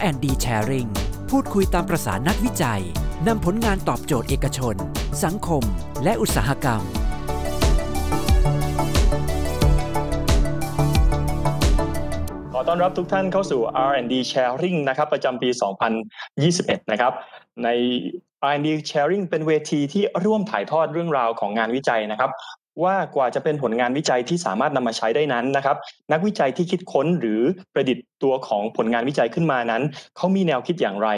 R&D Sharing พูดคุยตามประสานักวิจัย นำผลงานตอบโจทย์เอกชน สังคม และอุตสาหกรรม ขอต้อนรับทุกท่านเข้าสู่ R&D Sharing นะครับประจำปี 2021 นะครับ ใน R&D Sharing เป็นเวทีที่ร่วมถ่ายทอดเรื่องราวของงานวิจัยนะครับ ว่ากว่าจะเป็นผลงานวิจัยที่สามารถนำมาใช้ได้นั้นนะครับ นักวิจัยที่คิดค้นหรือประดิษฐ์ตัวของผลงานวิจัยขึ้นมานั้นเขามีแนวคิดอย่างไร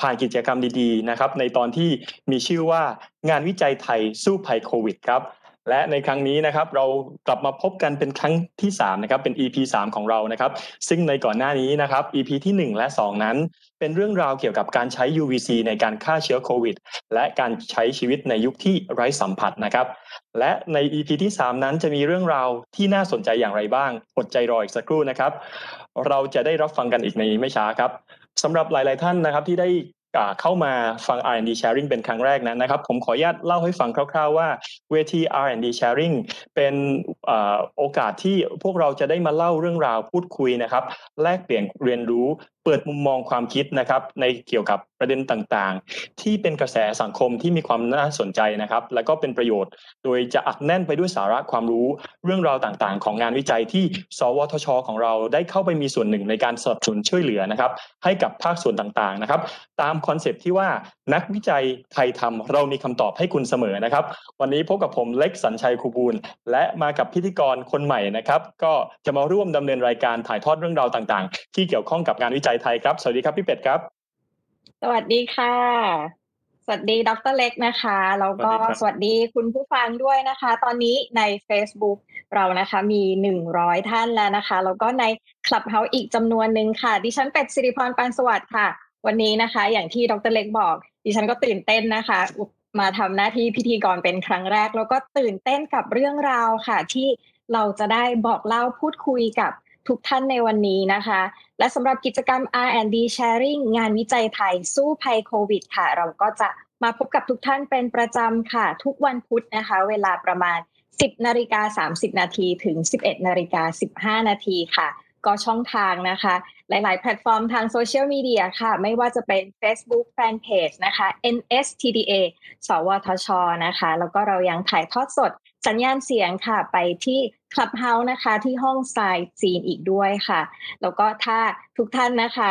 ผ่านกิจกรรมดีๆนะครับ ในตอนที่มีชื่อว่างานวิจัยไทยสู้ภัยโควิดครับและในครั้งนี้นะครับเรากลับมาพบกันเป็นครั้งที่3นะครับเป็น EP 3 ของเรานะครับ ซึ่งในก่อนหน้านี้นะครับ EP ที่ 1 และ 2 นั้น เป็นเรื่องราวเกี่ยวกับการใช้ UVC ในการฆ่าเชื้อโควิด และการใช้ชีวิตในยุคที่ไร้สัมผัสนะครับ และใน EP ที่ 3 นั้นจะมีเรื่องราวที่น่าสนใจอย่างไรบ้าง อดใจรออีกสักครู่นะครับ เราจะได้รับฟังกันอีกในไม่ช้าครับสำหรับหลาย ๆ ท่านนะครับที่ได้เข้ามาฟัง R&D Sharing เป็นครั้งแรกนั้นนะครับ ผมขออนุญาตเล่าให้ฟังคร่าว ๆ ว่าเวที R&D Sharing เป็นโอกาสที่พวกเราจะได้มาเล่าเรื่องราวพูดคุยนะครับ แลกเปลี่ยนเรียนรู้เปิดมุมมองความคิดนะครับในเกี่ยวกับประเด็นต่างๆ ที่เป็นกระแสสังคมที่มีความน่าสนใจนะครับ และก็เป็นประโยชน์ โดยจะอัดแน่นไปด้วยสาระความรู้เรื่องราวต่างๆ ของงานวิจัยที่ สวทช ของเราได้เข้าไปมีส่วนหนึ่งในการสนับสนุนช่วยเหลือนะครับ ให้กับภาคส่วนต่างๆนะครับ ตามคอนเซปที่ว่า นักวิจัยไทยทำเรามีคำตอบให้คุณเสมอนะครับ วันนี้พบกับผมเล็กสัญชัยคูบูล และมากับพิธีกรคนใหม่นะครับ ก็จะมาร่วมดำเนินรายการถ่ายทอดเรื่องราวต่างๆ ที่เกี่ยวข้องกับงานวิจัยไทยครับ สวัสดีครับพี่เป็ดครับ สวัสดีค่ะ สวัสดีดรเล็กนะคะแล้วก็สวัสดีคุณผู้ฟังด้วยนะคะ ตอนนี้ใน Facebook เรานะคะมีหนึ่งร้อยท่านแล้วนะคะแล้วก็ใน Clubhouse อีกจำนวนหนึ่งค่ะ ดิฉันเป็ดสิริพรปานสวัสดิ์ค่ะ วันนี้นะคะ อย่างที่ดรเล็กบอก ดิฉันก็ตื่นเต้นนะคะ มาทำหน้าที่พิธีกรเป็นครั้งแรก แล้วก็ตื่นเต้นกับเรื่องราวค่ะ ที่เราจะได้บอกเล่าพูดคุยกับทุกท่านในวันนี้นะคะ และสำหรับกิจกรรม R&D Sharing งานวิจัยไทยสู้ภัยโควิดค่ะ เราก็จะมาพบกับทุกท่านเป็นประจำค่ะ ทุกวันพุธนะคะ เวลาประมาณ 10นาฬิกา30 นาทีถึง 11นาฬิกา15 นาทีค่ะ ก็ช่องทางนะคะ หลาย ๆ แพลตฟอร์มทางโซเชียลมีเดียค่ะ ไม่ว่าจะเป็น Facebook Fanpage นะคะ NSTDA สวทช นะคะ แล้วก็เรายังถ่ายทอดสดสัญญาณเสียงค่ะ ไปที่ Clubhouse นะคะ ที่ห้องไซจีนอีกด้วยค่ะ แล้วก็ถ้าทุกท่านนะคะ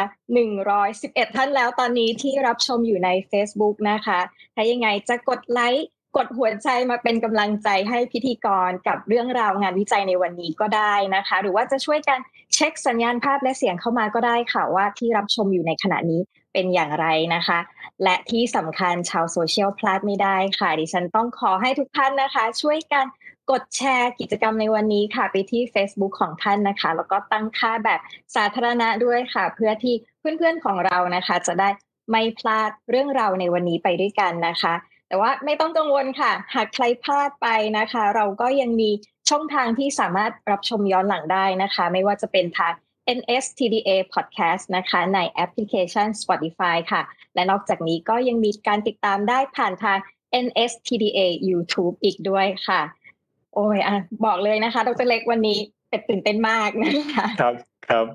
111 ท่านแล้วตอนนี้ที่รับชมอยู่ใน Facebook นะคะ ถ้ายังไงจะกดไลค์ กดหัวใจมาเป็นกำลังใจให้พิธีกรกับเรื่องราวงานวิจัยในวันนี้ก็ได้นะคะ หรือว่าจะช่วยกันเช็คสัญญาณภาพและเสียงเข้ามาก็ได้ค่ะว่าที่รับชมอยู่ในขณะนี้เป็นอย่างไรนะคะ และที่สำคัญชาวโซเชียลพลาดไม่ได้ค่ะ ดิฉันต้องขอให้ทุกท่านนะคะ ช่วยกันกดแชร์กิจกรรมในวันนี้ค่ะไปที่ Facebook ของท่านนะคะ แล้วก็ตั้งค่าแบบสาธารณะด้วยค่ะ เพื่อที่เพื่อนๆของเรานะคะ จะได้ไม่พลาดเรื่องราวในวันนี้ไปด้วยกันนะคะ แต่ว่าไม่ต้องกังวลค่ะ หากใครพลาดไปนะคะ เราก็ยังมีช่องทางที่สามารถรับชมย้อนหลังได้นะคะ ไม่ว่าจะเป็นทาง NSTDA Podcast นะคะ ในแอปพลิเคชัน Spotify ค่ะ และนอกจากนี้ก็ยังมีการติดตามได้ผ่านทาง NSTDA YouTube อีกด้วยค่ะ โอ้ยอะบอกเลยนะคะดรเล็กวันนี้เป็ดตื่นเต้นมากนะคะครับครับ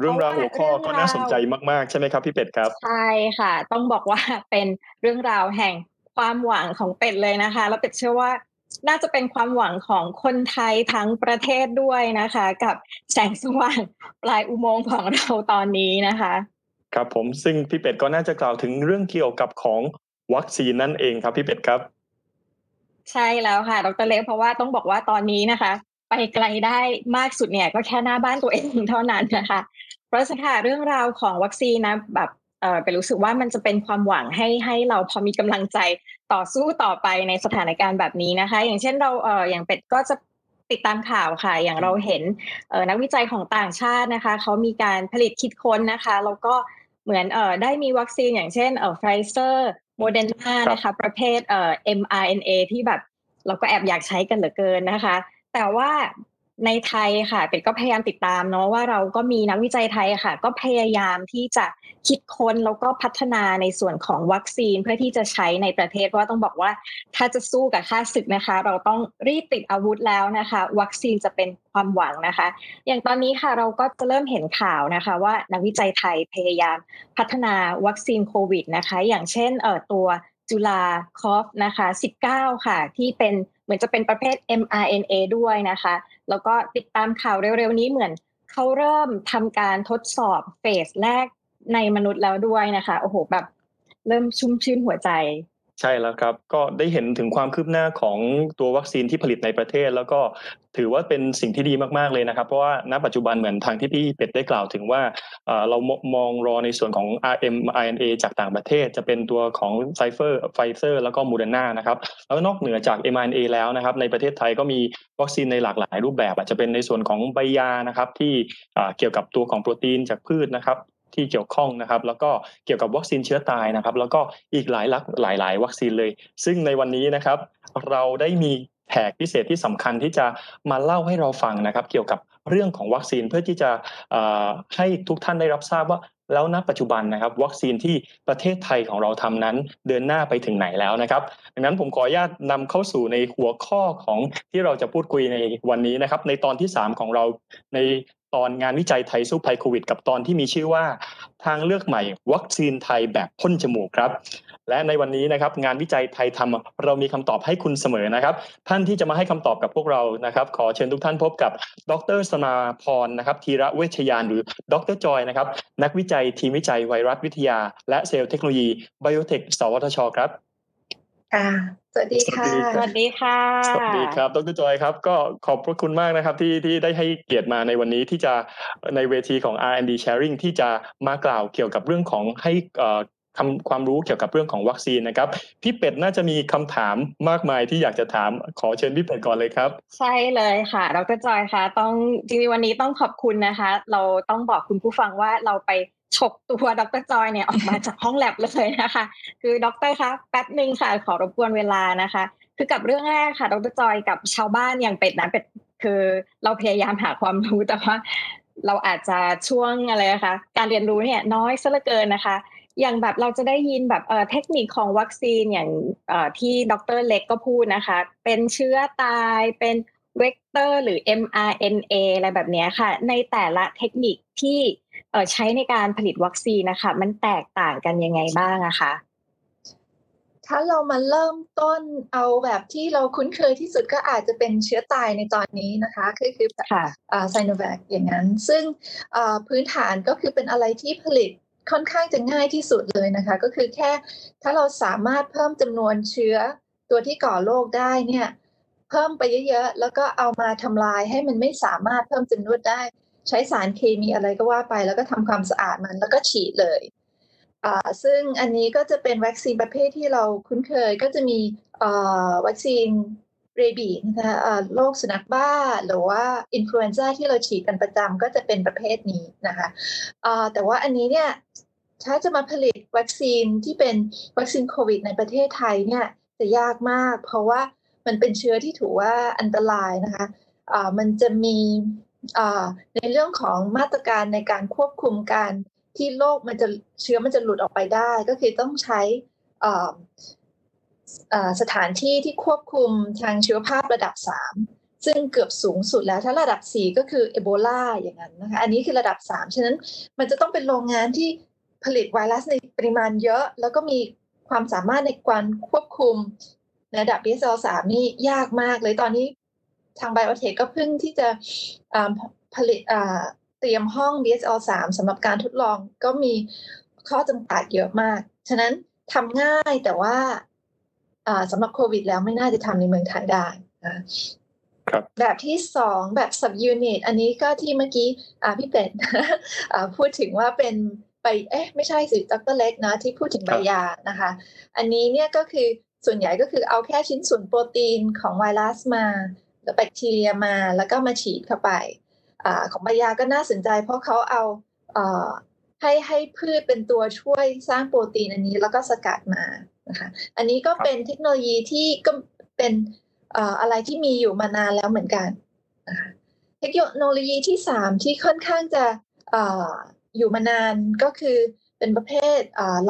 เรื่องราวหัวข้อก็น่าสนใจมากๆ ใช่ไหมครับพี่เป็ดครับ ใช่ค่ะ ต้องบอกว่าเป็นเรื่องราวแห่ง ความหวังของเป็ดเลยนะคะ แล้วเป็ดเชื่อว่าน่าจะเป็นความหวังของคนไทยทั้งประเทศด้วยนะคะ กับแสงสว่างปลายอุโมงค์ของเราตอนนี้นะคะ ครับผมซึ่งพี่เป็ดก็น่าจะกล่าวถึงเรื่องเกี่ยวกับของวัคซีนนั่นเองครับพี่เป็ดครับ ใช่แล้วค่ะ ดรเล็กเพราะว่าต้องบอกว่าตอนนี้นะคะ ไปไกลได้มากสุดเนี่ยก็แค่หน้าบ้านตัวเองเท่านั้นนะคะ เพราะฉะนั้นเรื่องราวของวัคซีนนะแบบ เออไปรู้สึกว่ามันจะเป็นความหวังให้ให้เราพอมีกำลังใจต่อสู้ต่อไปในสถานการณ์แบบนี้นะคะ อย่างเช่นเราเอออย่างเป็ดก็จะติดตามข่าวค่ะ อย่างเราเห็นเออนักวิจัยของต่างชาตินะคะเขามีการผลิตคิดค้นนะคะแล้วก็เหมือนเออได้มีวัคซีนอย่างเช่นเออไฟเซอร์โมเดอร์นานะคะประเภทเอ่อ mRNA ที่แบบเราก็แอบอยากใช้กันเหลือเกินนะคะ แต่ว่า ในไทยค่ะเป็ดก็พยายามติดตามเนาะว่าเราก็มีนักวิจัยไทยค่ะ ก็พยายามที่จะคิดค้นแล้วก็พัฒนาในส่วนของวัคซีนเพื่อที่จะใช้ในประเทศเพราะว่าต้องบอกว่าถ้าจะสู้กับข้าศึกนะคะ เราต้องรีบติดอาวุธแล้วนะคะ วัคซีนจะเป็นความหวังนะคะ อย่างตอนนี้ค่ะเราก็จะเริ่มเห็นข่าวนะคะ ว่านักวิจัยไทยพยายามพัฒนาวัคซีนโควิดนะคะ อย่างเช่นเอ่อตัว จุลาคอฟนะคะ 19 ค่ะ ที่เป็นเหมือนจะเป็นประเภท mRNA ด้วยนะคะ แล้วก็ติดตามข่าวเร็วๆนี้เหมือนเขาเริ่มทำการทดสอบเฟสแรกในมนุษย์แล้วด้วยนะคะ โอ้โหแบบเริ่มชุ่มชื่นหัวใจ ใช่แล้วครับ ก็ได้เห็นถึงความคืบหน้าของตัววัคซีนที่ผลิตในประเทศ แล้วก็ถือว่าเป็นสิ่งที่ดีมากๆเลยนะครับ เพราะว่าณปัจจุบันเหมือนทางที่พี่เป็ดได้กล่าวถึงว่า เรามองรอในส่วนของ mRNA จากต่างประเทศ จะเป็นตัวของไฟเฟอร์ไฟเซอร์แล้วก็โมเดอร์นานะครับแล้วนอกเหนือจาก mRNA แล้วนะครับ ในประเทศไทยก็มีวัคซีนในหลากหลายรูปแบบอาจจะเป็นในส่วนของใบยานะครับที่เกี่ยวกับตัวของโปรตีนจากพืชนะครับที่เกี่ยวข้องนะครับ แล้วก็เกี่ยวกับวัคซีนเชื้อตายนะครับ แล้วก็อีกหลายลักหลายหลายวัคซีนเลย ซึ่งในวันนี้นะครับ เราได้มีแขกพิเศษที่สำคัญที่จะมาเล่าให้เราฟังนะครับ เกี่ยวกับ เรื่องของวัคซีนเพื่อที่จะให้ทุกท่านได้รับทราบว่า แล้วณปัจจุบันนะครับ วัคซีนที่ประเทศไทยของเราทำนั้นเดินหน้าไปถึงไหนแล้วนะครับดังนั้นผมขออนุญาตนำเข้าสู่ในหัวข้อของที่เราจะพูดคุยในวันนี้นะครับ ในตอนที่ 3 ของเราในตอนงานวิจัยไทยสู้ภัยโควิด กับตอนที่มีชื่อว่าทางเลือกใหม่ วัคซีนไทยแบบพ่นจมูกครับ และในวันนี้นะครับ งานวิจัยไทยทำเรามีคำตอบให้คุณเสมอนะครับ ท่านที่จะมาให้คำตอบกับพวกเรานะครับ ขอเชิญทุกท่านพบกับ ดรสมาพรนะครับธีรเวชญาณหรือดรจอยนะครับ นักวิจัยทีมวิจัยไวรัสวิทยา และเซลล์เทคโนโลยีไบโอเทคสวทช ครับค่ะสวัสดีค่ะ สวัสดีค่ะ สวัสดีครับ ดรจอยครับ ก็ขอบพระคุณมากนะครับที่ที่ได้ให้เกียรติมาในวันนี้ที่จะในเวทีของ R&D Sharing ที่จะมากล่าวเกี่ยวกับเรื่องของให้คำความรู้เกี่ยวกับเรื่องของวัคซีนนะครับ พี่เป็ดน่าจะมีคำถามมากมายที่อยากจะถามขอเชิญพี่เป็ดก่อนเลยครับ ใช่เลยค่ะ ดรจอยค่ะต้องจริงๆวันนี้ต้องขอบคุณนะคะ เราต้องบอกคุณผู้ฟังว่าเราไป ฉกตัวดรจอยเนี่ยออกมาจากห้องแล็บเลยนะคะ คือดรคะแป๊บหนึ่งค่ะขอรบกวนเวลานะคะ คือกับเรื่องแรกค่ะ ดรจอยกับชาวบ้านอย่างเป็ดนะเป็ดคือเราพยายามหาความรู้แต่ว่า เราอาจจะช่วงอะไรนะคะการเรียนรู้เนี่ยน้อยซะเหลือเกินนะคะ อย่างแบบเราจะได้ยินแบบเเทคนิคของวัคซีนอย่างที่ดรเล็กก็พูดนะคะ เป็นเชื้อตายเป็นเวกเตอร์หรือ mRNA อะไรแบบนี้ค่ะ ในแต่ละเทคนิคที่ ใช้ในการผลิตวัคซีนนะคะ มันแตกต่างกันยังไงบ้างอะคะถ้าเรามาเริ่มต้นเอาแบบที่เราคุ้นเคยที่สุดก็อาจจะเป็นเชื้อตายในตอนนี้นะคะคือคือไซโนแวคอย่างนั้น ซึ่งพื้นฐานก็คือเป็นอะไรที่ผลิตค่อนข้างจะง่ายที่สุดเลยนะคะ ก็คือแค่ถ้าเราสามารถเพิ่มจำนวนเชื้อตัวที่ก่อโรคได้เนี่ยเพิ่มไปเยอะๆ แล้วก็เอามาทำลายให้มันไม่สามารถเพิ่มจำนวนได้ ใช้สารเคมีอะไรก็ว่าไป แล้วก็ทำความสะอาดมันแล้วก็ฉีดเลยซึ่งอันนี้ก็จะเป็นวัคซีนประเภทที่เราคุ้นเคยก็จะมีวัคซีนเรบีนะคะโรคสุนัขบ้า หรือว่าอินฟลูเอนซ่าที่เราฉีดกันประจำก็จะเป็นประเภทนี้นะคะแต่ว่าอันนี้เนี่ยถ้าจะมาผลิตวัคซีนที่เป็นวัคซีนโควิด ในประเทศไทยเนี่ยจะยากมาก เพราะว่ามันเป็นเชื้อที่ถือว่าอันตรายนะคะมันจะมี ในเรื่องของมาตรการในการควบคุมการที่โรคมันจะเชื้อมันจะหลุดออกไปได้ ก็คือต้องใช้สถานที่ที่ควบคุมทางชีวภาพระดับ 3 ซึ่งเกือบสูงสุดแล้ว ถ้าระดับ 4 ก็คือเอโบลาอย่างนั้นนะคะ อันนี้คือระดับ 3 ฉะนั้นมันจะต้องเป็นโรงงานที่ผลิตไวรัสในปริมาณเยอะ แล้วก็มีความสามารถในการควบคุมระดับ BSL 3นี่ยากมากเลยตอนนี้ ทางไบโอเทคก็เพิ่งที่จะผลิตเตรียมห้อง BSL 3สำหรับการทดลองก็มีข้อจำกัดเยอะมาก ฉะนั้นทำง่ายแต่ว่าสำหรับโควิดแล้วไม่น่าจะทำในเมืองไทยได้นะแบบที่สองแบบ sub unit อันนี้ก็ที่เมื่อกี้พี่เป็ดพูดถึงว่าเป็นไปเอ๊ะไม่ใช่สิดรเล็กนะที่พูดถึงใบยานะคะ อันนี้เนี่ยก็คือส่วนใหญ่ก็คือเอาแค่ชิ้นส่วนโปรตีนของไวรัสมา แบคทีเรียมาแล้วก็มาฉีดเข้าไปอของใบยาก็น่าสนใจ เพราะเขาเอาให้ให้พืชเป็นตัวช่วยสร้างโปรตีนอันนี้แล้วก็สกัดมานะคะอันนี้ก็เป็นเทคโนโลยีที่ก็เป็นอะไรที่มีอยู่มานานแล้วเหมือนกันนะคะทคโนโลยีที่สามที่ค่อนข้างจะออยู่มานานก็คือเป็นประเภท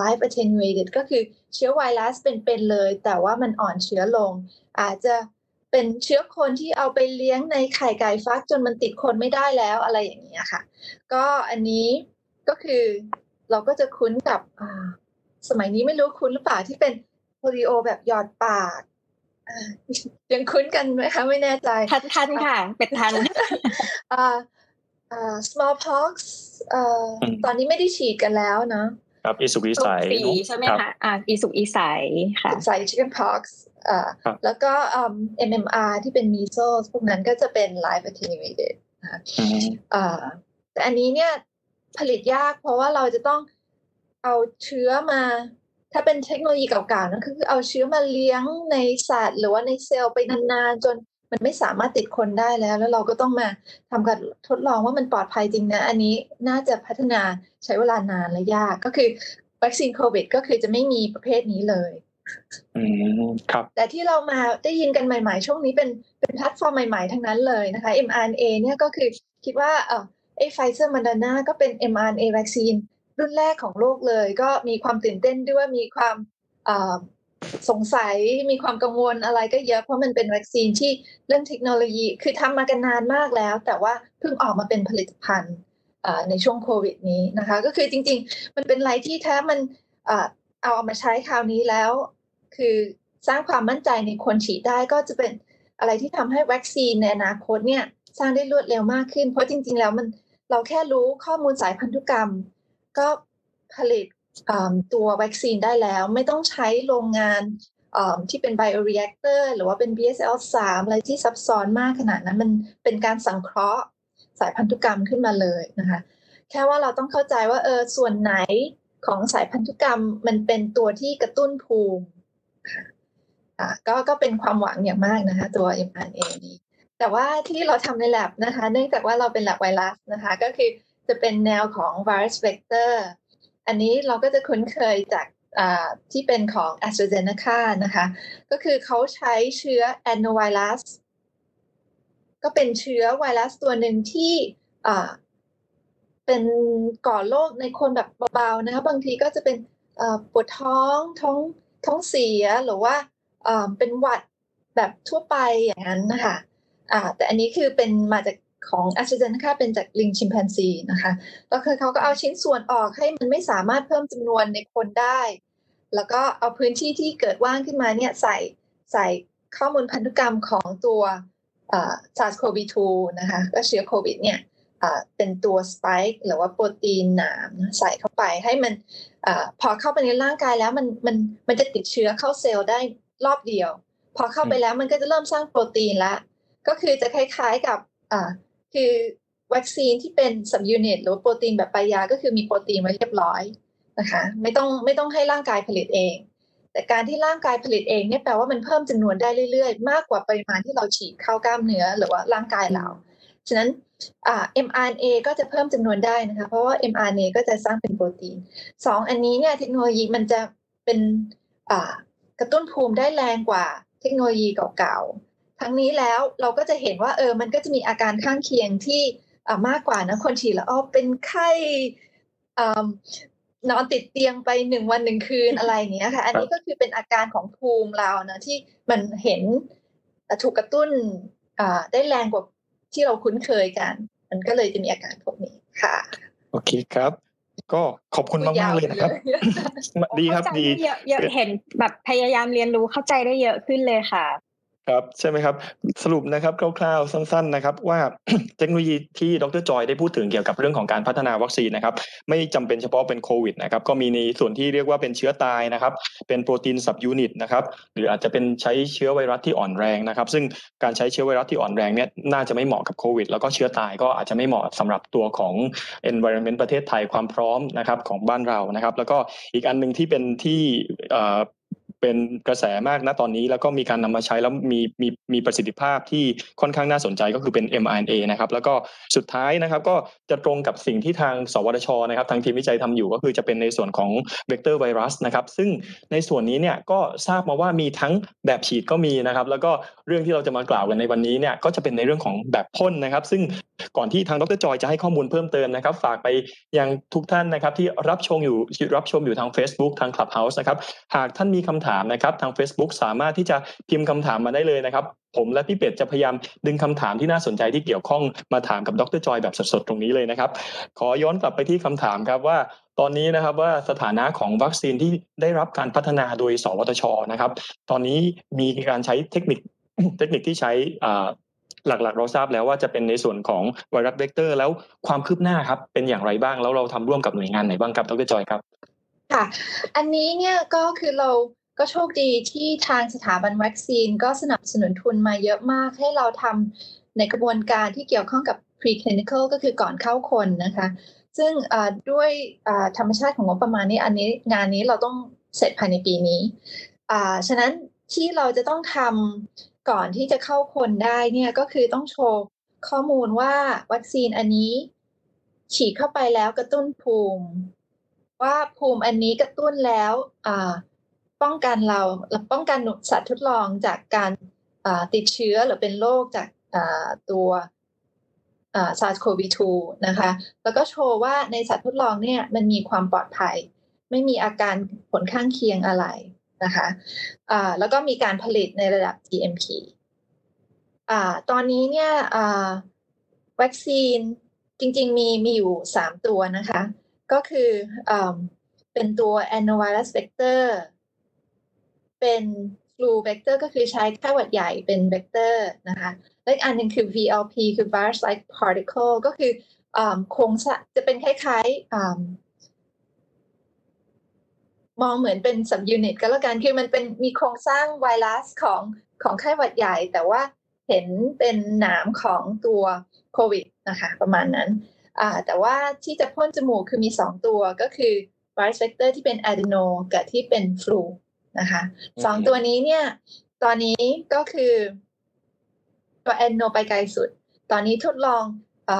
live attenuated ก็คือเชื้อไวรัสเป็นๆเลย แต่ว่ามันอ่อนเชื้อลง อาจจะ เป็นเชื้อคนที่เอาไปเลี้ยงในไข่ไก่ฟักจนมันติดคนไม่ได้แล้วอะไรอย่างนี้ค่ะ ก็อันนี้ก็คือเราก็จะคุ้นกับสมัยนี้ไม่รู้คุ้นหรือเปล่าที่เป็นโพลิโอแบบหยอดปากยังคุ้นกันไหมคะไม่แน่ใจ ทันทันค่ะ เป็นทันอ่าอ่า smallpox เอ่อตอนนี้ไม่ได้ฉีดกันแล้วเนาะ ครับอีสุกอีใสใช่ไหมคะอ่าอีสุกอีใสค่ะใส่ chickenpox อ่าแล้วก็อ่า MMR ที่เป็น measles พวกนั้นก็จะเป็น live attenuated นะคะอ่าแต่อันนี้เนี่ยผลิตยากเพราะว่าเราจะต้องเอาเชื้อมา ถ้าเป็นเทคโนโลยีเก่าๆนั่นคือเอาเชื้อมาเลี้ยงในสัตว์ หรือว่าในเซลล์ไปนานๆ จน มันไม่สามารถติดคนได้แล้ว แล้วเราก็ต้องมาทำการทดลองว่ามันปลอดภัยจริงนะ อันนี้น่าจะพัฒนาใช้เวลานานและยากก็คือวัคซีนโควิด ก็คือจะไม่มีประเภทนี้เลยอืมครับ แต่ที่เรามาได้ยินกันใหม่ ๆ ช่วงนี้เป็นเป็นแพลตฟอร์มใหม่ ๆ ทั้งนั้นเลยนะคะ mRNA เนี่ยก็คือคิดว่าเออไอไฟเซอร์โมเดอร์นาก็เป็น mRNA วัคซีนรุ่นแรกของโลกเลย ก็มีความตื่นเต้นด้วยมีความ สงสัยมีความกังวลอะไรก็เยอะเพราะมันเป็นวัคซีนที่เรื่องเทคโนโลยีคือทำมากันนานมากแล้ว แต่ว่าเพิ่งออกมาเป็นผลิตภัณฑ์ในช่วงโควิดนี้นะคะ ก็คือจริง ๆ มันเป็นอะไรที่ถ้ามันเอาเอามาใช้คราวนี้แล้ว คือสร้างความมั่นใจในคนฉีดได้ก็จะเป็นอะไรที่ทำให้วัคซีนในอนาคตเนี่ยสร้างได้รวดเร็วมากขึ้น เพราะจริง ๆ แล้วมันเราแค่รู้ข้อมูลสายพันธุกรรม ก็ผลิต ตัววัคซีนได้แล้ว ไม่ต้องใช้โรงงานที่เป็น bioreactor หรือว่าเป็น BSL3 อะไรที่ซับซ้อนมากขนาดนั้น มันเป็นการสังเคราะห์สายพันธุกรรมขึ้นมาเลยนะคะ แค่ว่าเราต้องเข้าใจว่าเออส่วนไหนของสายพันธุกรรมมันเป็นตัวที่กระตุ้นภูมิก็ก็เป็นความหวังอย่างมากนะคะ ตัว mRNA นี้แต่ว่าที่เราทำใน lab นะคะ เนื่องจากว่าเราเป็น lab ไวรัสนะคะ ก็คือจะเป็นแนวของ virus vector อันนี้เราก็จะคุ้นเคยจากที่เป็นของ a s t r a z e ซ e c a นะคะ ก็คือเขาใช้เชื้อ adenovirus ก็เป็นเชื้อไวรัสตัวหนึ่งที่เป็นก่อโรคในคนแบบเบาๆนะคะ บางทีก็จะเป็นปวดท้องท้องท้องเสียหรือว่าเป็นหวัดแบบทั่วไปอย่างนั้นนะคะแต่อันนี้คือเป็นมาจาก ของแอสเซนค่ะเป็นจากลิงชิมแปนซีนะคะแล้วคือเขาก็เอาชิ้นส่วนออกให้มันไม่สามารถเพิ่มจำนวนในคนได้ แล้วก็เอาพื้นที่ที่เกิดว่างขึ้นมาเนี่ยใส่ใส่ข้อมูลพันธุกรรมของตัว SARS-CoV-2นะคะก็เชื้อโควิดเนี่ยเป็นตัว spike หรือว่าโปรตีนหนามใส่เข้าไปให้มันอพอเข้าไปในร่างกายแล้วมันมันมันจะติดเชื้อเข้าเซลล์ได้รอบเดียว พอเข้าไปแล้วมันก็จะเริ่มสร้างโปรตีนละก็คือจะคล้ายๆกับ คือวัคซีนที่เป็นสับยูนิตหรือโปรตีนแบบปายาก็คือมีโปรตีนไว้เรียบร้อยนะคะไม่ต้องไม่ต้องให้ร่างกายผลิตเอง แต่การที่ร่างกายผลิตเองเนี่ยแปลว่ามันเพิ่มจำนวนได้เรื่อยๆ มากกว่าปริมาณที่เราฉีดเข้ากล้ามเนื้อหรือว่าร่างกายเรา ฉะนั้นอ่า mRNA ก็จะเพิ่มจำนวนได้นะคะ เพราะว่า mRNA ก็จะสร้างเป็นโปรตีนสองอันนี้เนี่ยเทคโนโลยีมันจะเป็นอ่ากระตุ้นภูมิได้แรงกว่าเทคโนโลยีเก่า ทั้งนี้แล้วเราก็จะเห็นว่าเออมันก็จะมีอาการข้างเคียงที่มากกว่านะคนฉีดแล้วอ๋อเป็นไข้นอนติดเตียงไปหนึ่งวันหนึ่งคืนอะไรอย่างเงี้ยค่ะ อันนี้ก็คือเป็นอาการของภูมิเรานะที่มันเห็นถูกกระตุ้นได้แรงกว่าที่เราคุ้นเคยกัน มันก็เลยจะมีอาการพวกนี้ค่ะ โอเคครับ ก็ขอบคุณมากมากเลยนะครับ ดีครับดีเห็นแบบพยายามเรียนรู้เข้าใจได้เยอะขึ้นเลยค่ะ ครับใช่ไหมครับ สรุปนะครับคร่าวๆสั้น ๆนะครับ ว่าเทคโนโลยีที่ดรจอยได้พูดถึงเกี่ยวกับเรื่องของการพัฒนาวัคซีนนะครับ ไม่จำเป็นเฉพาะเป็นโควิดนะครับ ก็มีในส่วนที่เรียกว่าเป็นเชื้อตายนะครับ เป็นโปรตีนสับยูนิตนะครับ หรืออาจจะเป็นใช้เชื้อไวรัสที่อ่อนแรงนะครับ ซึ่งการใช้เชื้อไวรัสที่อ่อนแรงเนี่ยน่าจะไม่เหมาะกับโควิด แล้วก็เชื้อตายก็อาจจะไม่เหมาะสำหรับตัวของ environment ประเทศไทยความพร้อมนะครับของบ้านเรานะครับ แล้วก็อีกอันหนึ่งที่เป็นที่ เป็นกระแสมากนะตอนนี้ แล้วก็มีการนำมาใช้แล้วมีมีมีประสิทธิภาพที่ค่อนข้างน่าสนใจก็คือเป็น mRNA นะครับแล้วก็สุดท้ายนะครับก็จะตรงกับสิ่งที่ทาง สวทชนะครับทางทีมวิจัยทำอยู่ก็คือจะเป็นในส่วนของเวกเตอร์ไวรัสนะครับซึ่งในส่วนนี้เนี่ยก็ทราบมาว่ามีทั้งแบบฉีดก็มีนะครับแล้วก็เรื่องที่เราจะมากล่าวกันในวันนี้เนี่ยก็จะเป็นในเรื่องของแบบพ่นนะครับ ซึ่งก่อนที่ทางดรจอยจะให้ข้อมูลเพิ่มเติมนะครับ ฝากไปยังทุกท่านนะครับที่รับชมอยู่รับชมอยู่ทาง Facebook ทาง Clubhouse นะครับหากท่านมีคำถามนะครับทาง Facebook สามารถที่จะพิมพ์คำถามมาได้เลยนะครับ ผมและพี่เป็ดจะพยายามดึงคำถามที่น่าสนใจที่เกี่ยวข้องมาถามกับดรจอยแบบสดๆตรงนี้เลยนะครับ ขอย้อนกลับไปที่คำถามครับว่าตอนนี้นะครับว่าสถานะของวัคซีนที่ได้รับการพัฒนาโดย สวทชนะครับ ตอนนี้มีการใช้เทคนิคเทคนิคที่ใช้หลักๆ เราทราบแล้วว่าจะเป็นในส่วนของไวรัสเวกเตอร์ แล้วความคืบหน้าครับเป็นอย่างไรบ้างแล้วเราทำร่วมกับหน่วยงานไหนบ้างครับดรจอยครับค่ะ อันนี้เนี่ยก็คือเรา ก็โชคดีที่ทางสถาบันวัคซีนก็สนับสนุนทุนมาเยอะมากให้เราทำในกระบวนการที่เกี่ยวข้องกับ preclinical ก็คือก่อนเข้าคนนะคะ ซึ่งด้วยธรรมชาติของงบประมาณนี้อันนี้งานนี้เราต้องเสร็จภายในปีนี้ฉะนั้นที่เราจะต้องทำก่อนที่จะเข้าคนได้เนี่ยก็คือต้องโชว์ข้อมูลว่าวัคซีนอันนี้ ฉีดเข้าไปแล้วกระตุ้นภูมิ ว่าภูมิอันนี้กระตุ้นแล้ว ป้องกันเราป้องกันสัตว์ทดลองจากการติดเชื้อหรือเป็นโรคจากตัว SARS-CoV-2 นะคะ แล้วก็โชว์ว่าในสัตว์ทดลองเนี่ยมันมีความปลอดภัย ไม่มีอาการผลข้างเคียงอะไรนะคะะแล้วก็มีการผลิตในระดับ GMP อตอนนี้เนี่ยวัคซีนจริง ๆ มีมีอยู่ 3 ตัวนะคะ ก็คืออเป็นตัว a n o v i r u s vector เป็น flu vector ก็คือใช้ไข้หวัดใหญ่เป็น vector นะคะและอีกอันหนึ่งคือ VLP คือ virus like particle ก็คือโครงจะเป็นคล้ายๆมองเหมือนเป็นสับยูนิตก็แล้วกันคือมันเป็นมีโครงสร้างไวรัสของของไข้หวัดใหญ่ แต่ว่าเห็นเป็นหนามของตัวโควิดนะคะประมาณนั้นแต่ว่าที่จะพ่นจมูกคือมี 2 ตัวก็คือ virus vector ที่เป็น adeno กับที่เป็น flu นะคะสองตัวนี้เนี่ย ตอนนี้ก็คือ ตัวแอนโนไปไกลสุด ตอนนี้ทดลองอ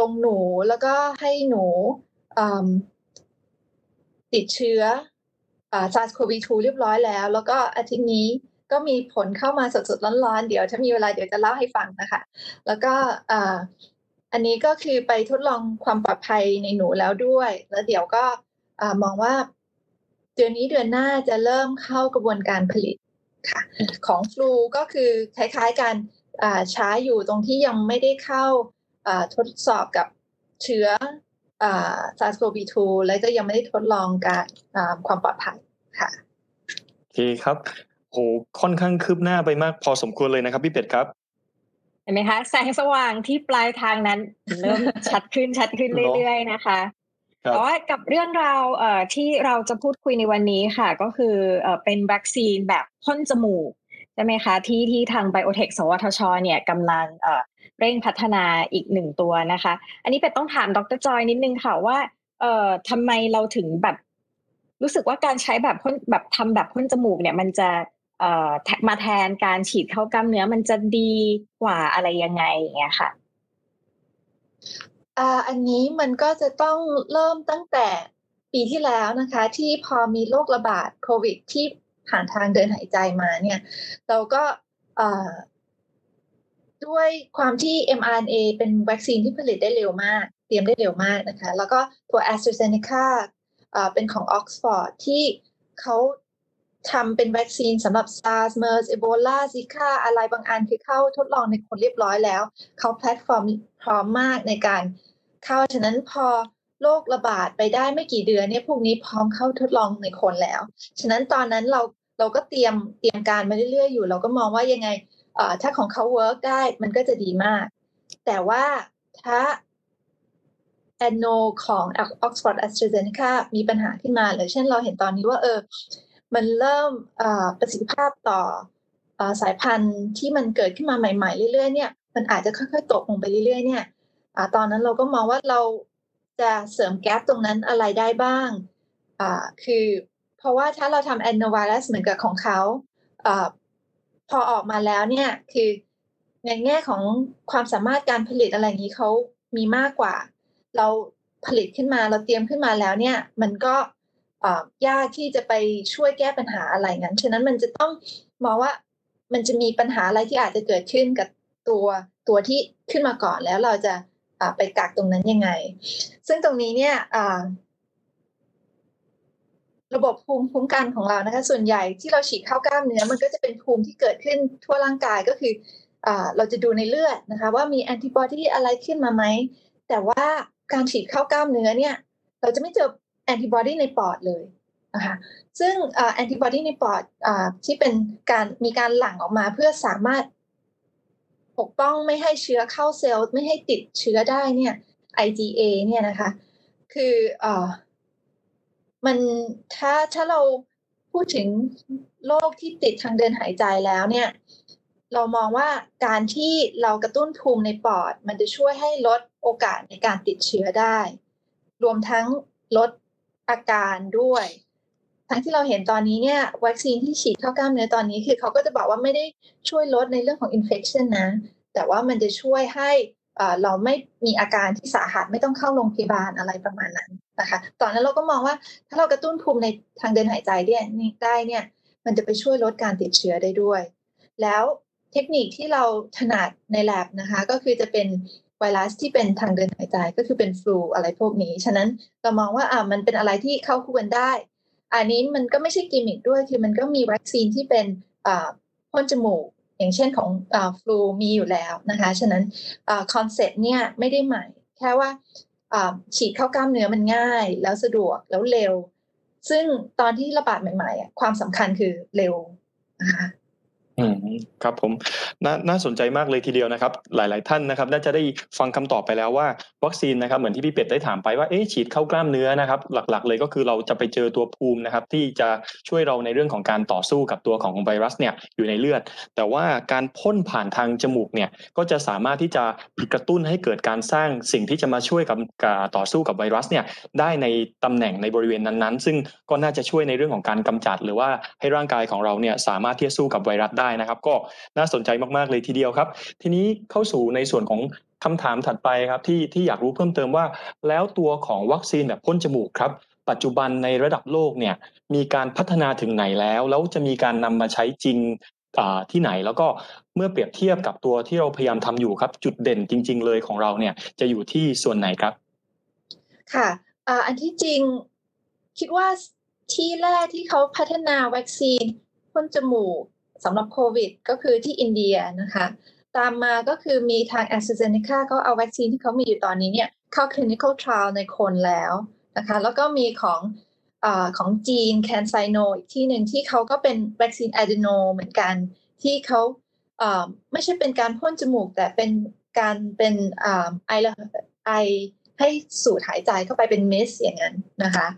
ลงหนูแล้วก็ให้หนูติดเชื้อ SARS-CoV-2 เรียบร้อยแล้ว แล้วก็อาทิตย์นี้ก็มีผลเข้ามาสดๆร้อนๆ เดี๋ยวถ้ามีเวลาเดี๋ยวจะเล่าให้ฟังนะคะ แล้วก็อันนี้ก็คือไปทดลองความปลอดภัยในหนูแล้วด้วย แล้วเดี๋ยวก็มองว่า เดือนนี้เดือนหน้าจะเริ่มเข้ากระบวนการผลิตค่ะ ของฟลูก็คือคล้ายๆกันช้าอยู่ตรงที่ยังไม่ได้เข้าทดสอบกับเชื้อ SARS-CoV-2 แล้วก็ยังไม่ได้ทดลองการความปลอดภัยค่ะโอเคครับโหค่อนข้างคืบหน้าไปมากพอสมควรเลยนะครับพี่เป็ดครับเห็นไหมคะแสงสว่างที่ปลายทางนั้นเริ่มชัดขึ้นชัดขึ้นเรื่อยๆนะคะ แต่ว่ากับเรื่องราวที่เราจะพูดคุยในวันนี้ค่ะ ก็คือเป็นวัคซีนแบบพ่นจมูกใช่ไหมคะ ที่ที่ทางไบโอเทคสวทช เนี่ยกำลังเร่งพัฒนาอีกหนึ่งตัวนะคะ อันนี้เป็ดต้องถามดรจอยนิดนึงค่ะว่าเอ่อทำไมเราถึงแบบ รู้สึกว่าการใช้แบบพ่นแบบทำแบบพ่นจมูกเนี่ย มันจะเอ่อมาแทนการฉีดเข้ากล้ามเนื้อมันจะดีกว่าอะไรยังไงอย่างเงี้ยค่ะ อันนี้มันก็จะต้องเริ่มตั้งแต่ปีที่แล้วนะคะ ที่พอมีโรคระบาดโควิดที่ผ่านทางเดินหายใจมาเนี่ย เราก็ด้วยความที่ mRNA เป็นวัคซีนที่ผลิตได้เร็วมาก เตรียมได้เร็วมากนะคะ แล้วก็ตัว AstraZeneca เป็นของ Oxford ที่เขาทำเป็นวัคซีนสำหรับ SARS MERS Ebola Zika อะไรบางอันคือเข้าทดลองในคนเรียบร้อยแล้ว เขาแพลตฟอร์มพร้อมมากในการ เข้าฉะนั้นพอโรคระบาดไปได้ไม่กี่เดือนเนี่ยพวกนี้พร้อมเข้าทดลองในคนแล้ว ฉะนั้นตอนนั้นเราเราก็เตรียมเตรียมการมาเรื่อยๆอยู่ เราก็มองว่ายังไงถ้าของเขา work ได้มันก็จะดีมาก แต่ว่าถ้า adeno ของ Oxford AstraZeneca มีปัญหาขึ้นมาหรือเช่นเราเห็นตอนนี้ว่าเออ มันเริ่มประสิทธิภาพต่อสายพันธุ์ที่มันเกิดขึ้นมาใหม่ ๆ เรื่อยๆเนี่ย มันอาจจะค่อยๆตกลงไปเรื่อยๆเนี่ย อตอนนั้นเราก็มองว่าเราจะเสริมแก๊ปตรงนั้นอะไรได้บ้างคือเพราะว่าถ้าเราทำแอนโนไวรัสเหมือนกับของเขาอพอออกมาแล้วเนี่ยคือในแง่ของความสามารถการผลิตอะไรอย่างนี้เขามีมากกว่า เราผลิตขึ้นมาเราเตรียมขึ้นมาแล้วเนี่ย มันก็ยากที่จะไปช่วยแก้ปัญหาอะไรงั้น ฉะนั้นมันจะต้องมองว่ามันจะมีปัญหาอะไรที่อาจจะเกิดขึ้นกับตัวตัวที่ขึ้นมาก่อนแล้วเราจะ ไปกักตรงนั้นยังไง ซึ่งตรงนี้เนี่ยระบบภูมิคุ้มกันของเรานะคะ ส่วนใหญ่ที่เราฉีดเข้ากล้ามเนื้อ มันก็จะเป็นภูมิที่เกิดขึ้นทั่วร่างกายก็คืออเราจะดูในเลือดนะคะ ว่ามีแอนติบอดีอะไรขึ้นมาไหม แต่ว่าการฉีดเข้ากล้ามเนื้อเนี่ย เราจะไม่เจอแอนติบอดีในปอดเลยนะคะซึ่งแอนติบอดีในปอดอที่เป็นการมีการหลั่งออกมาเพื่อสามารถ ปกป้องไม่ให้เชื้อเข้าเซลล์ ไม่ให้ติดเชื้อได้เนี่ย IgA เนี่ยนะคะ คืออมันถ้าถ้าเราพูดถึงโรคที่ติดทางเดินหายใจแล้วเนี่ย เรามองว่าการที่เรากระตุ้นภูมิในปอด มันจะช่วยให้ลดโอกาสในการติดเชื้อได้ รวมทั้งลดอาการด้วย ทั้งที่เราเห็นตอนนี้เนี่ยวัคซีนที่ฉีดเข้ากล้ามเนื้อตอนนี้คือเขาก็จะบอกว่าไม่ได้ช่วยลดในเรื่องของอินเฟคชันนะ แต่ว่ามันจะช่วยให้เราไม่มีอาการที่สาหัสไม่ต้องเข้าโรงพยาบาลอะไรประมาณนั้นนะคะตอนนั้นเราก็มองว่าถ้าเรากระตุ้นภูมิในทางเดินหายใจได้ได้เนี่ย มันจะไปช่วยลดการติดเชื้อได้ด้วย แล้วเทคนิคที่เราถนัดใน lab นะคะ ก็คือจะเป็นไวรัสที่เป็นทางเดินหายใจก็คือเป็นฟลูอะไรพวกนี้ ฉะนั้นเรามองว่าอ่ามันเป็นอะไรที่เข้าคู่กันได้ อันนี้มันก็ไม่ใช่กิมมิคด้วย คือมันก็มีวัคซีนที่เป็นพ่นจมูก อย่างเช่นของฟลูมีอยู่แล้วนะคะ ฉะนั้นconcept เนี่ยไม่ได้ใหม่ แค่ว่าอ่าฉีดเข้ากล้ามเนื้อมันง่าย แล้วสะดวกแล้วเร็ว ซึ่งตอนที่ระบาดใหม่ๆ ความสำคัญคือเร็วนะคะ อืมครับผมน่าน่าสนใจมากเลยทีเดียวนะครับ หลาย ๆ ท่านนะครับน่าจะได้ฟังคำตอบไปแล้วว่าวัคซีนนะครับเหมือนที่พี่เป็ดได้ถามไปว่าเอ๊ะฉีดเข้ากล้ามเนื้อนะครับ หลัก ๆ เลยก็คือเราจะไปเจอตัวภูมินะครับ ที่จะช่วยเราในเรื่องของการต่อสู้กับตัวของไวรัสเนี่ยอยู่ในเลือด แต่ว่าการพ่นผ่านทางจมูกเนี่ยก็จะสามารถที่จะกระตุ้นให้เกิดการสร้างสิ่งที่จะมาช่วยกับต่อสู้กับไวรัสเนี่ยได้ในตำแหน่งในบริเวณนั้น ๆ ซึ่งก็น่าจะช่วยในเรื่องของการกำจัด หรือว่าให้ร่างกายของเราเนี่ยสามารถที่จะสู้กับไวรัสได้นะครับ ก็น่าสนใจมากๆเลยทีเดียวครับ ทีนี้เข้าสู่ในส่วนของคำถามถัดไปครับที่ที่อยากรู้เพิ่มเติมว่า แล้วตัวของวัคซีนแบบพ่นจมูกครับ ปัจจุบันในระดับโลกเนี่ยมีการพัฒนาถึงไหนแล้ว แล้วจะมีการนำมาใช้จริงที่ไหนแล้วก็เมื่อเปรียบเทียบกับตัวที่เราพยายามทำอยู่ครับ จุดเด่นจริง ๆ เลยของเราเนี่ยจะอยู่ที่ส่วนไหนครับ ค่ะอันที่จริงคิดว่าที่แรกที่เขาพัฒนาวัคซีนพ่นจมูก สำหรับโควิด ก็คือที่อินเดียนะคะ ตามมาก็คือมีทาง a s t r a z ซ e c a เขาเอาวัคซีนที่เขามีอยู่ตอนนี้เนี่ยเข้า clinical trial ในคนแล้วนะคะ แล้วก็มีของอของจีนแคนไซโนอีกที่หนึ่งที่เขาก็เป็นวัคซีนอะดีโนเหมือนกัน ที่เขาไม่ใช่เป็นการพ่นจมูก แต่เป็นการเป็นไอไอให้สูดหายใจเข้าไปเป็นเมสอย่างนั้นนะคะ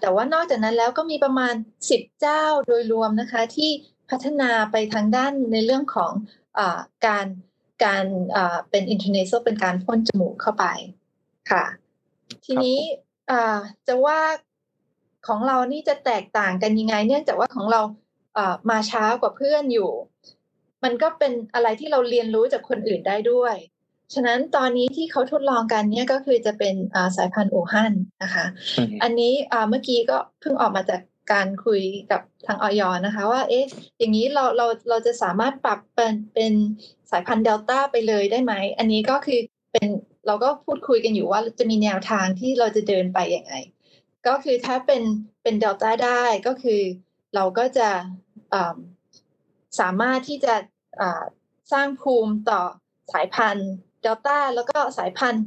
แต่ว่านอกจากนั้นแล้วก็มีประมาณ 10 เจ้าโดยรวมนะคะที่ พัฒนาไปทางด้านในเรื่องของอการการเป็นอินเทอร์เนชั่นเป็นการพ่นจมูกเข้าไปค่ะ ทีนี้จะว่าของเรานี่จะแตกต่างกันยังไง เนื่องจากว่าของเรามาช้ากว่าเพื่อนอยู่ มันก็เป็นอะไรที่เราเรียนรู้จากคนอื่นได้ด้วย ฉะนั้นตอนนี้ที่เขาทดลองกันเนี่ยก็คือจะเป็นสายพันธุ์อู่ฮั่นนะคะ อันนี้เมื่อกี้ก็เพิ่งออกมาจาก การคุยกับทางออยนะคะ ว่า เอ๊ะ อย่างนี้เราเราเราจะสามารถปรับเป็นเป็นสายพันธุ์เดลต้าไปเลยได้ไหม อันนี้ก็คือเป็นเราก็พูดคุยกันอยู่ว่าจะมีแนวทางที่เราจะเดินไปยังไง ก็คือถ้าเป็นเป็นเดลต้าได้ก็คือเราก็จะสามารถที่จะสร้างภูมิต่อสายพันธุ์เดลต้าแล้วก็สายพันธุ์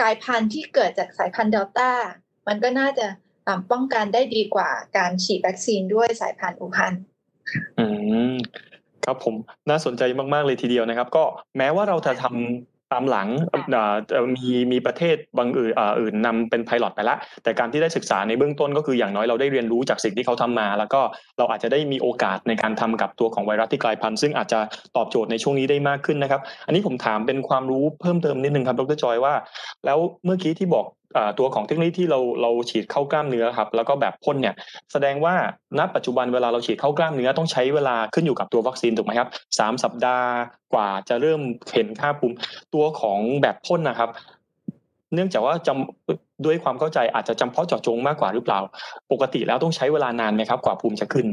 กลายพันธุ์ที่เกิดจากสายพันธุ์เดลต้ามันก็น่าจะ ป้องกันได้ดีกว่าการฉีดวัคซีนด้วยสายพันธุ์อูฮันอืมครับผมน่าสนใจมาก ๆ เลยทีเดียวนะครับ ก็แม้ว่าเราจะทำตามหลังมีมีประเทศบางอื่นอื่นนำเป็นไพลอตไปแล้วแต่การที่ได้ศึกษาในเบื้องต้นก็คืออย่างน้อยเราได้เรียนรู้จากสิ่งที่เขาทำมา แล้วก็เราอาจจะได้มีโอกาสในการทำกับตัวของไวรัสที่กลายพันธุ์ซึ่งอาจจะตอบโจทย์ในช่วงนี้ได้มากขึ้นนะครับ อันนี้ผมถามเป็นความรู้เพิ่มเติมนิดนึงครับดรจอยว่า แล้วเมื่อกี้ที่บอก ตัวของเทคโนโลยีที่เราเราฉีดเข้ากล้ามเนื้อครับแล้วก็แบบพ่นเนี่ยแสดงว่าณปัจจุบันเวลาเราฉีดเข้ากล้ามเนื้อต้องใช้เวลาขึ้นอยู่กับตัววัคซีนถูกไหมครับสามสัปดาห์กว่าจะเริ่มเห็นค่าภูมิตัวของแบบพ่นนะครับ เนื่องจากว่าจำด้วยความเข้าใจอาจจะจำเพาะเจาะจงมากกว่าหรือเปล่า ปกติแล้วต้องใช้เวลานานไหมครับ กว่าภูมิจะขึ้น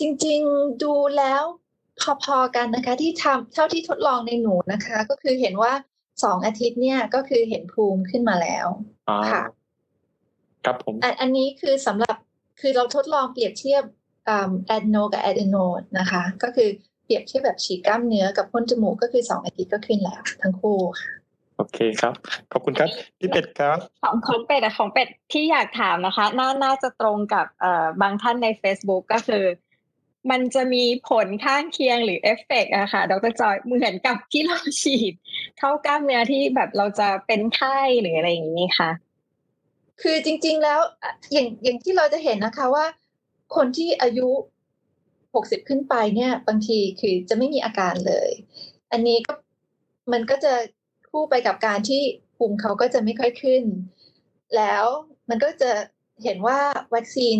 จริงๆดูแล้วพอๆกันนะคะ ที่ทำเท่าที่ทดลองในหนูนะคะ ก็คือเห็นว่า สองอาทิตย์เนี่ยก็คือเห็นภูมิขึ้นมาแล้วค่ะ ครับผม อันอันนี้คือสำหรับคือเราทดลองเปรียบเทียบแอดโนกับแอดโนนะคะ ก็คือเปรียบเทียบแบบฉีดกล้ามเนื้อกับพ่นจมูกก็คือสองอาทิตย์ก็ขึ้นแล้วทั้งคู่ค่ะโอเคครับ ขอบคุณครับพี่เป็ดครับของของเป็ดอะของเป็ดที่อยากถามนะคะ น่าน่าจะตรงกับเอ่อบางท่านใน Facebook ก็คือ มันจะมีผลข้างเคียงหรือเอฟเฟกต์อะค่ะ ดรจอยเหมือนกับที่เราฉีด เข้ากล้ามเนื้อที่แบบเราจะเป็นไข้หรืออะไรอย่างนี้ค่ะ คือจริง ๆแล้วอย่างอย่างที่เราจะเห็นนะคะว่า คนที่อายุหกสิบขึ้นไปเนี่ย บางทีคือจะไม่มีอาการเลย อันนี้ก็มันก็จะคู่ไปกับการที่ภูมิเขาก็จะไม่ค่อยขึ้น แล้วมันก็จะเห็นว่าวัคซีน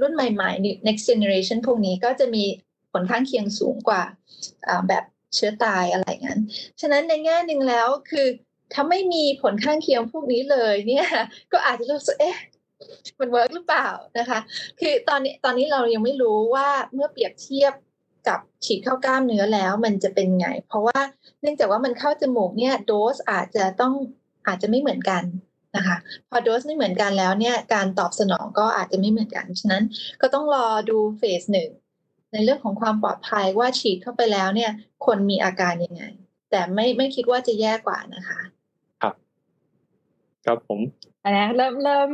รุ่นใหม่ๆ next generation พวกนี้ก็จะมีผลข้างเคียงสูงกว่าแบบเชื้อตายอะไรงั้น ฉะนั้นในแง่หนึ่งแล้วคือถ้าไม่มีผลข้างเคียงพวกนี้เลยเนี่ย ก็อาจจะรู้สึกเอ๊ะมันเวิร์กหรือเปล่านะคะ คือตอนนี้ตอนนี้เรายังไม่รู้ว่าเมื่อเปรียบเทียบกับฉีดเข้ากล้ามเนื้อแล้วมันจะเป็นไง เพราะว่าเนื่องจากว่ามันเข้าจมูกเนี่ยโดสอาจจะต้องอาจจะไม่เหมือนกัน นะคะ พอโดสไม่เหมือนกันแล้วเนี่ยการตอบสนองก็อาจจะไม่เหมือนกัน ฉะนั้นก็ต้องรอดูเฟสหนึ่งในเรื่องของความปลอดภัยว่าฉีดเข้าไปแล้วเนี่ย คนมีอาการยังไง แต่ไม่ไม่คิดว่าจะแย่กว่านะคะ ครับครับผมอันนี้เริ่มเริ่ม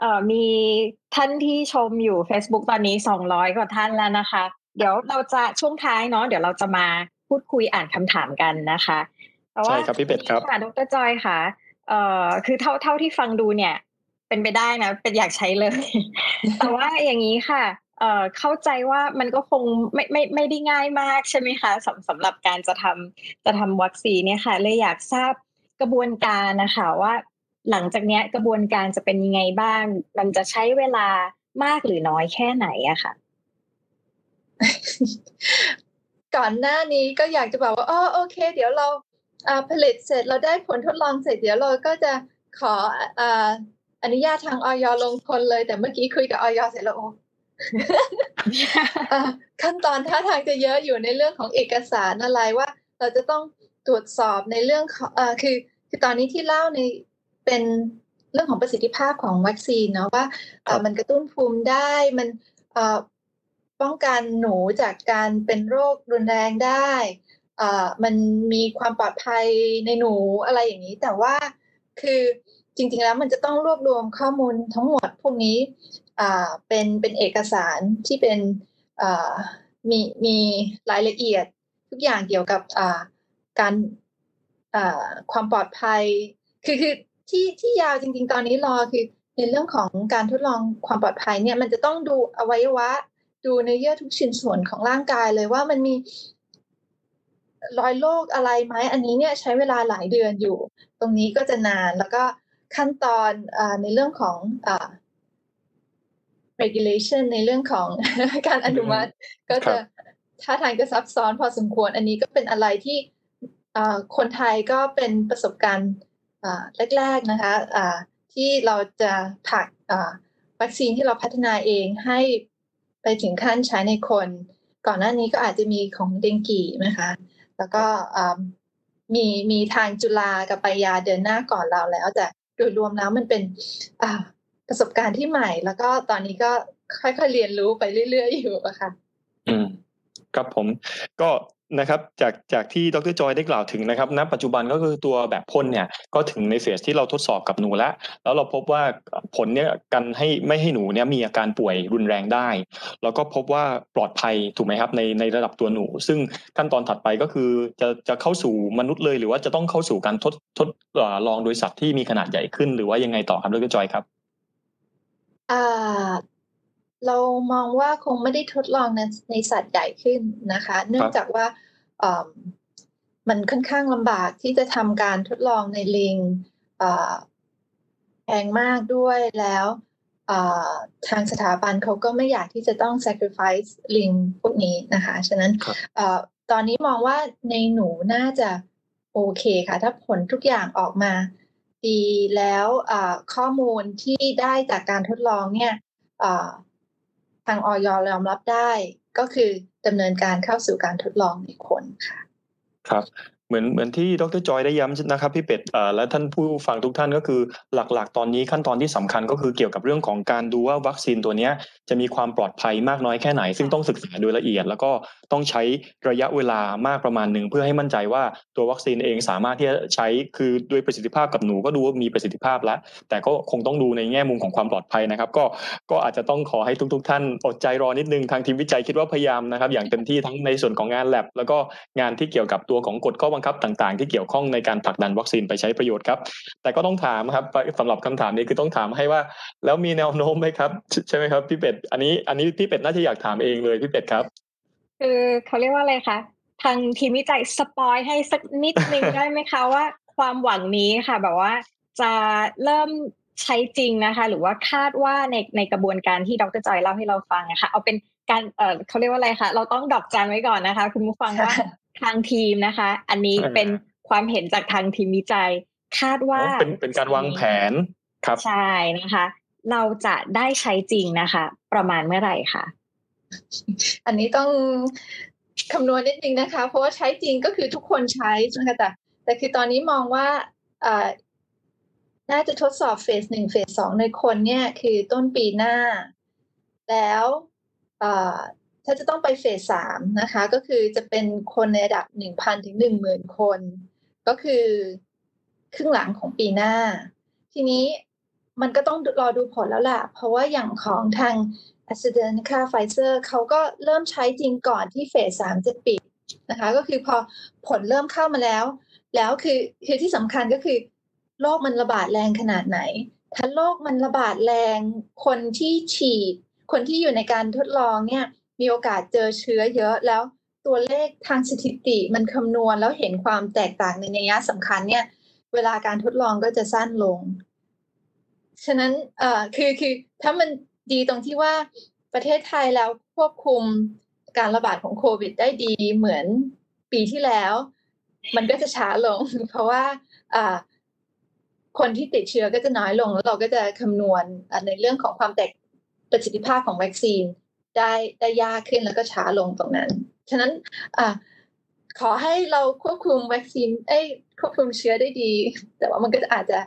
เอ่อมีท่านที่ชมอยู่ Facebook ตอนนี้สองร้อยกว่าท่านแล้วนะคะ เดี๋ยวเราจะช่วงท้ายเนาะเดี๋ยวเราจะมาพูดคุยอ่านคำถามกันนะคะแต่ว่าใช่ครับพี่เป็ดครับค่ะดรจอยค่ะ เอ่อคือเท่าเท่าที่ฟังดูเนี่ย เป็นไปได้นะ เป็นอยากใช้เลย แต่ว่าอย่างนี้ค่ะเอ่อเข้าใจว่ามันก็คงไม่ไม่ไม่ได้ง่ายมากใช่ไหมคะสำสำหรับการจะทำจะทำวัคซีนเนี่ยค่ะ เลยอยากทราบกระบวนการนะคะว่า หลังจากเนี้ยกระบวนการจะเป็นยังไงบ้าง มันจะใช้เวลามากหรือน้อยแค่ไหนอะค่ะก่อนหน้านี้ก็อยากจะบอกว่าอ๋อโอเค เดี๋ยวเรา ผลิตเสร็จเราได้ผลทดลองเสร็จเดี๋ยวเราก็จะขออนุญาตทางออยลงคนเลย แต่เมื่อกี้คุยกับออยเสร็จแล้วโอ้ขั้นตอนท่าทางจะเยอะอยู่ในเรื่องของเอกสารอะไรว่า เราจะต้องตรวจสอบในเรื่องของอคือ คือตอนนี้ที่เล่าในเป็นเรื่องของประสิทธิภาพของวัคซีนเนาะว่ามันกระตุ้นภูมิได้มันป้องกันหนูจากการเป็นโรครุนแรงได้ มันมีความปลอดภัยในหนูอะไรอย่างนี้ แต่ว่าคือจริงๆแล้วมันจะต้องรวบรวมข้อมูลทั้งหมดพวกนี้เป็นเป็นเอกสารที่เป็นมีมีรายละเอียดทุกอย่างเกี่ยวกับการความปลอดภัย คือคือที่ที่ยาวจริง ๆ ตอนนี้รอคือในเรื่องของการทดลองความปลอดภัยเนี่ยมันจะต้องดูอวัยวะ ดูในเยื่อทุกชิ้นส่วนของร่างกายเลยว่ามันมี รอยโรคอะไรไหมอันนี้เนี่ยใช้เวลาหลายเดือนอยู่ ตรงนี้ก็จะนานแล้วก็ขั้นตอนอในเรื่องของอ regulation ในเรื่องของการอนุมัติ ก็จะท่าทางจะซับซ้อนพอสมควร อันนี้ก็เป็นอะไรที่คนไทยก็เป็นประสบการณ์แรกๆนะคะที่เราจะผักวัคซีนที่เราพัฒนาเองให้ไปถึงขั้นใช้ในคน ก่อนหน้านี้ก็อาจจะมีของเดงกีนะคะ แล้วก็มีมีทางจุฬากับปยาเดินหน้าก่อนเราแล้ว แต่โดยรวมแล้วมันเป็นประสบการณ์ที่ใหม่ แล้วก็ตอนนี้ก็ค่อยๆเรียนรู้ไปเรื่อยๆอยู่อะค่ะ อืมครับผม ก็ นะครับจากจากที่ดรจอยได้กล่าวถึงนะครับณปัจจุบันก็คือตัวแบบพ่นเนี่ยก็ถึงในเฟสที่เราทดสอบกับหนูแล้ว แล้วเราพบว่าผลเนี่ยกันให้ไม่ให้หนูเนี่ยมีอาการป่วยรุนแรงได้ แล้วก็พบว่าปลอดภัยถูกไหมครับในในระดับตัวหนู ซึ่งขั้นตอนถัดไปก็คือจะจะเข้าสู่มนุษย์เลย หรือว่าจะต้องเข้าสู่การทดทดลองโดยสัตว์ที่มีขนาดใหญ่ขึ้น หรือว่ายังไงต่อครับดรจอยครับอ่า เรามองว่าคงไม่ได้ทดลองในในสัตว์ใหญ่ขึ้นนะคะ เนื่องจากว่ามันค่อนข้างลำบากที่จะทำการทดลองในลิงแพงมากด้วยแล้วทางสถาบันเขาก็ไม่อยากที่จะต้อง sacrifice ลิงพวกนี้นะคะ ฉะนั้นตอนนี้มองว่าในหนูน่าจะโอเคค่ะ ถ้าผลทุกอย่างออกมา ดีแล้วข้อมูลที่ได้จากการทดลองเนี่ย ทางออยยอมรับได้ ก็คือดำเนินการเข้าสู่การทดลองในคนค่ะ ครับ เหมือนเหมือนที่ดรจอยได้ย้ำนะครับพี่เป็ดและท่านผู้ฟังทุกท่านก็คือหลักๆ ตอนนี้ขั้นตอนที่สำคัญก็คือเกี่ยวกับเรื่องของการดูว่าวัคซีนตัวนี้จะมีความปลอดภัยมากน้อยแค่ไหน ซึ่งต้องศึกษาโดยละเอียด แล้วก็ต้องใช้ระยะเวลามากประมาณหนึ่งเพื่อให้มั่นใจว่าตัววัคซีนเองสามารถที่จะใช้คือด้วยประสิทธิภาพกับหนูก็ดูว่ามีประสิทธิภาพแล้ว แต่ก็คงต้องดูในแง่มุมของความปลอดภัยนะครับ ก็ก็อาจจะต้องขอให้ทุก ๆ ท่านอดใจรอนิดนึงทางทีมวิจัยคิดว่าพยายามนะครับอย่างเต็มที่ทั้งในส่วนของงานแลบแล้วก็งานที่เกี่ยวกับตัวของกฎข้อบังคับต่างๆ ที่เกี่ยวข้องในการผลักดันวัคซีนไปใช้ประโยชน์ครับ แต่ก็ต้องถามครับสำหรับคำถามนี้คือต้องถามให้ว่า แล้วมีแนวโน้มไหมครับ ใช่ไหมครับพี่เป็ดอันนี้อันนี้พี่เป็ดน่าจะอยากถามเองเลยพี่เป็ดครับคือเขาเรียกว่าอะไรคะทางทีมวิจัยสปอยให้สักนิดนึงได้ไหมคะว่า ความหวังนี้ค่ะ แบบว่าจะเริ่มใช้จริงนะคะ หรือว่าคาดว่าในในกระบวนการที่ดรจอยเล่าให้เราฟังนะคะเอาเป็นการเออเขาเรียกว่าอะไรคะเราต้องดอกจันไว้ก่อนนะคะ คุณผู้ฟังว่า ทางทีมนะคะ อันนี้เป็นความเห็นจากทางทีมวิจัย คาดว่าเป็นเป็นการวางแผนครับใช่นะคะ เราจะได้ใช้จริงนะคะ ประมาณเมื่อไหร่คะอันนี้ต้องคำนวณนิดนึงนะคะ เพราะว่าใช้จริงก็คือทุกคนใช้ใช่ไหมคะแต่แต่คือตอนนี้มองว่าน่าจะทดสอบเฟสหนึ่งเฟสสองในคนเนี่ยคือต้นปีหน้า แล้ว ถ้าจะต้องไปเฟสสามนะคะ ก็คือจะเป็นคนในระดับหนึ่งพันถึงหนึ่งหมื่นคน ก็คือครึ่งหลังของปีหน้า ทีนี้มันก็ต้องรอดูผลแล้วล่ะ เพราะว่าอย่างของทาง a s t r a z e น e c a ไฟเซอร์เขาก็เริ่มใช้จริงก่อนที่เฟสสามจะปิดนะคะ ก็คือพอผลเริ่มเข้ามาแล้ว แล้วคือคือที่สำคัญก็คือโรคมันระบาดแรงขนาดไหน ถ้าโรคมันระบาดแรงคนที่ฉีด คนที่อยู่ในการทดลองเนี่ย มีโอกาสเจอเชื้อเยอะแล้วตัวเลขทางสถิติมันคำนวณแล้วเห็นความแตกต่างในนัยยะสำคัญเนี่ย เวลาการทดลองก็จะสั้นลง ฉะนั้นเอ่อคือคือถ้ามันดีตรงที่ว่าประเทศไทยแล้วควบคุมการระบาดของโควิด ได้ดีเหมือนปีที่แล้ว มันก็จะช้าลง เพราะว่าคนที่ติดเชื้อก็จะน้อยลง แล้วเราก็จะคำนวณในเรื่องของความแตกประสิทธิภาพของวัคซีน ได้ได้ยากขึ้นแล้วก็ช้าลงตรงนั้น ฉะนั้นอขอให้เราควบคุมวัคซีนเอ้ควบคุมเชื้อได้ดี แต่ว่ามันก็อาจจะ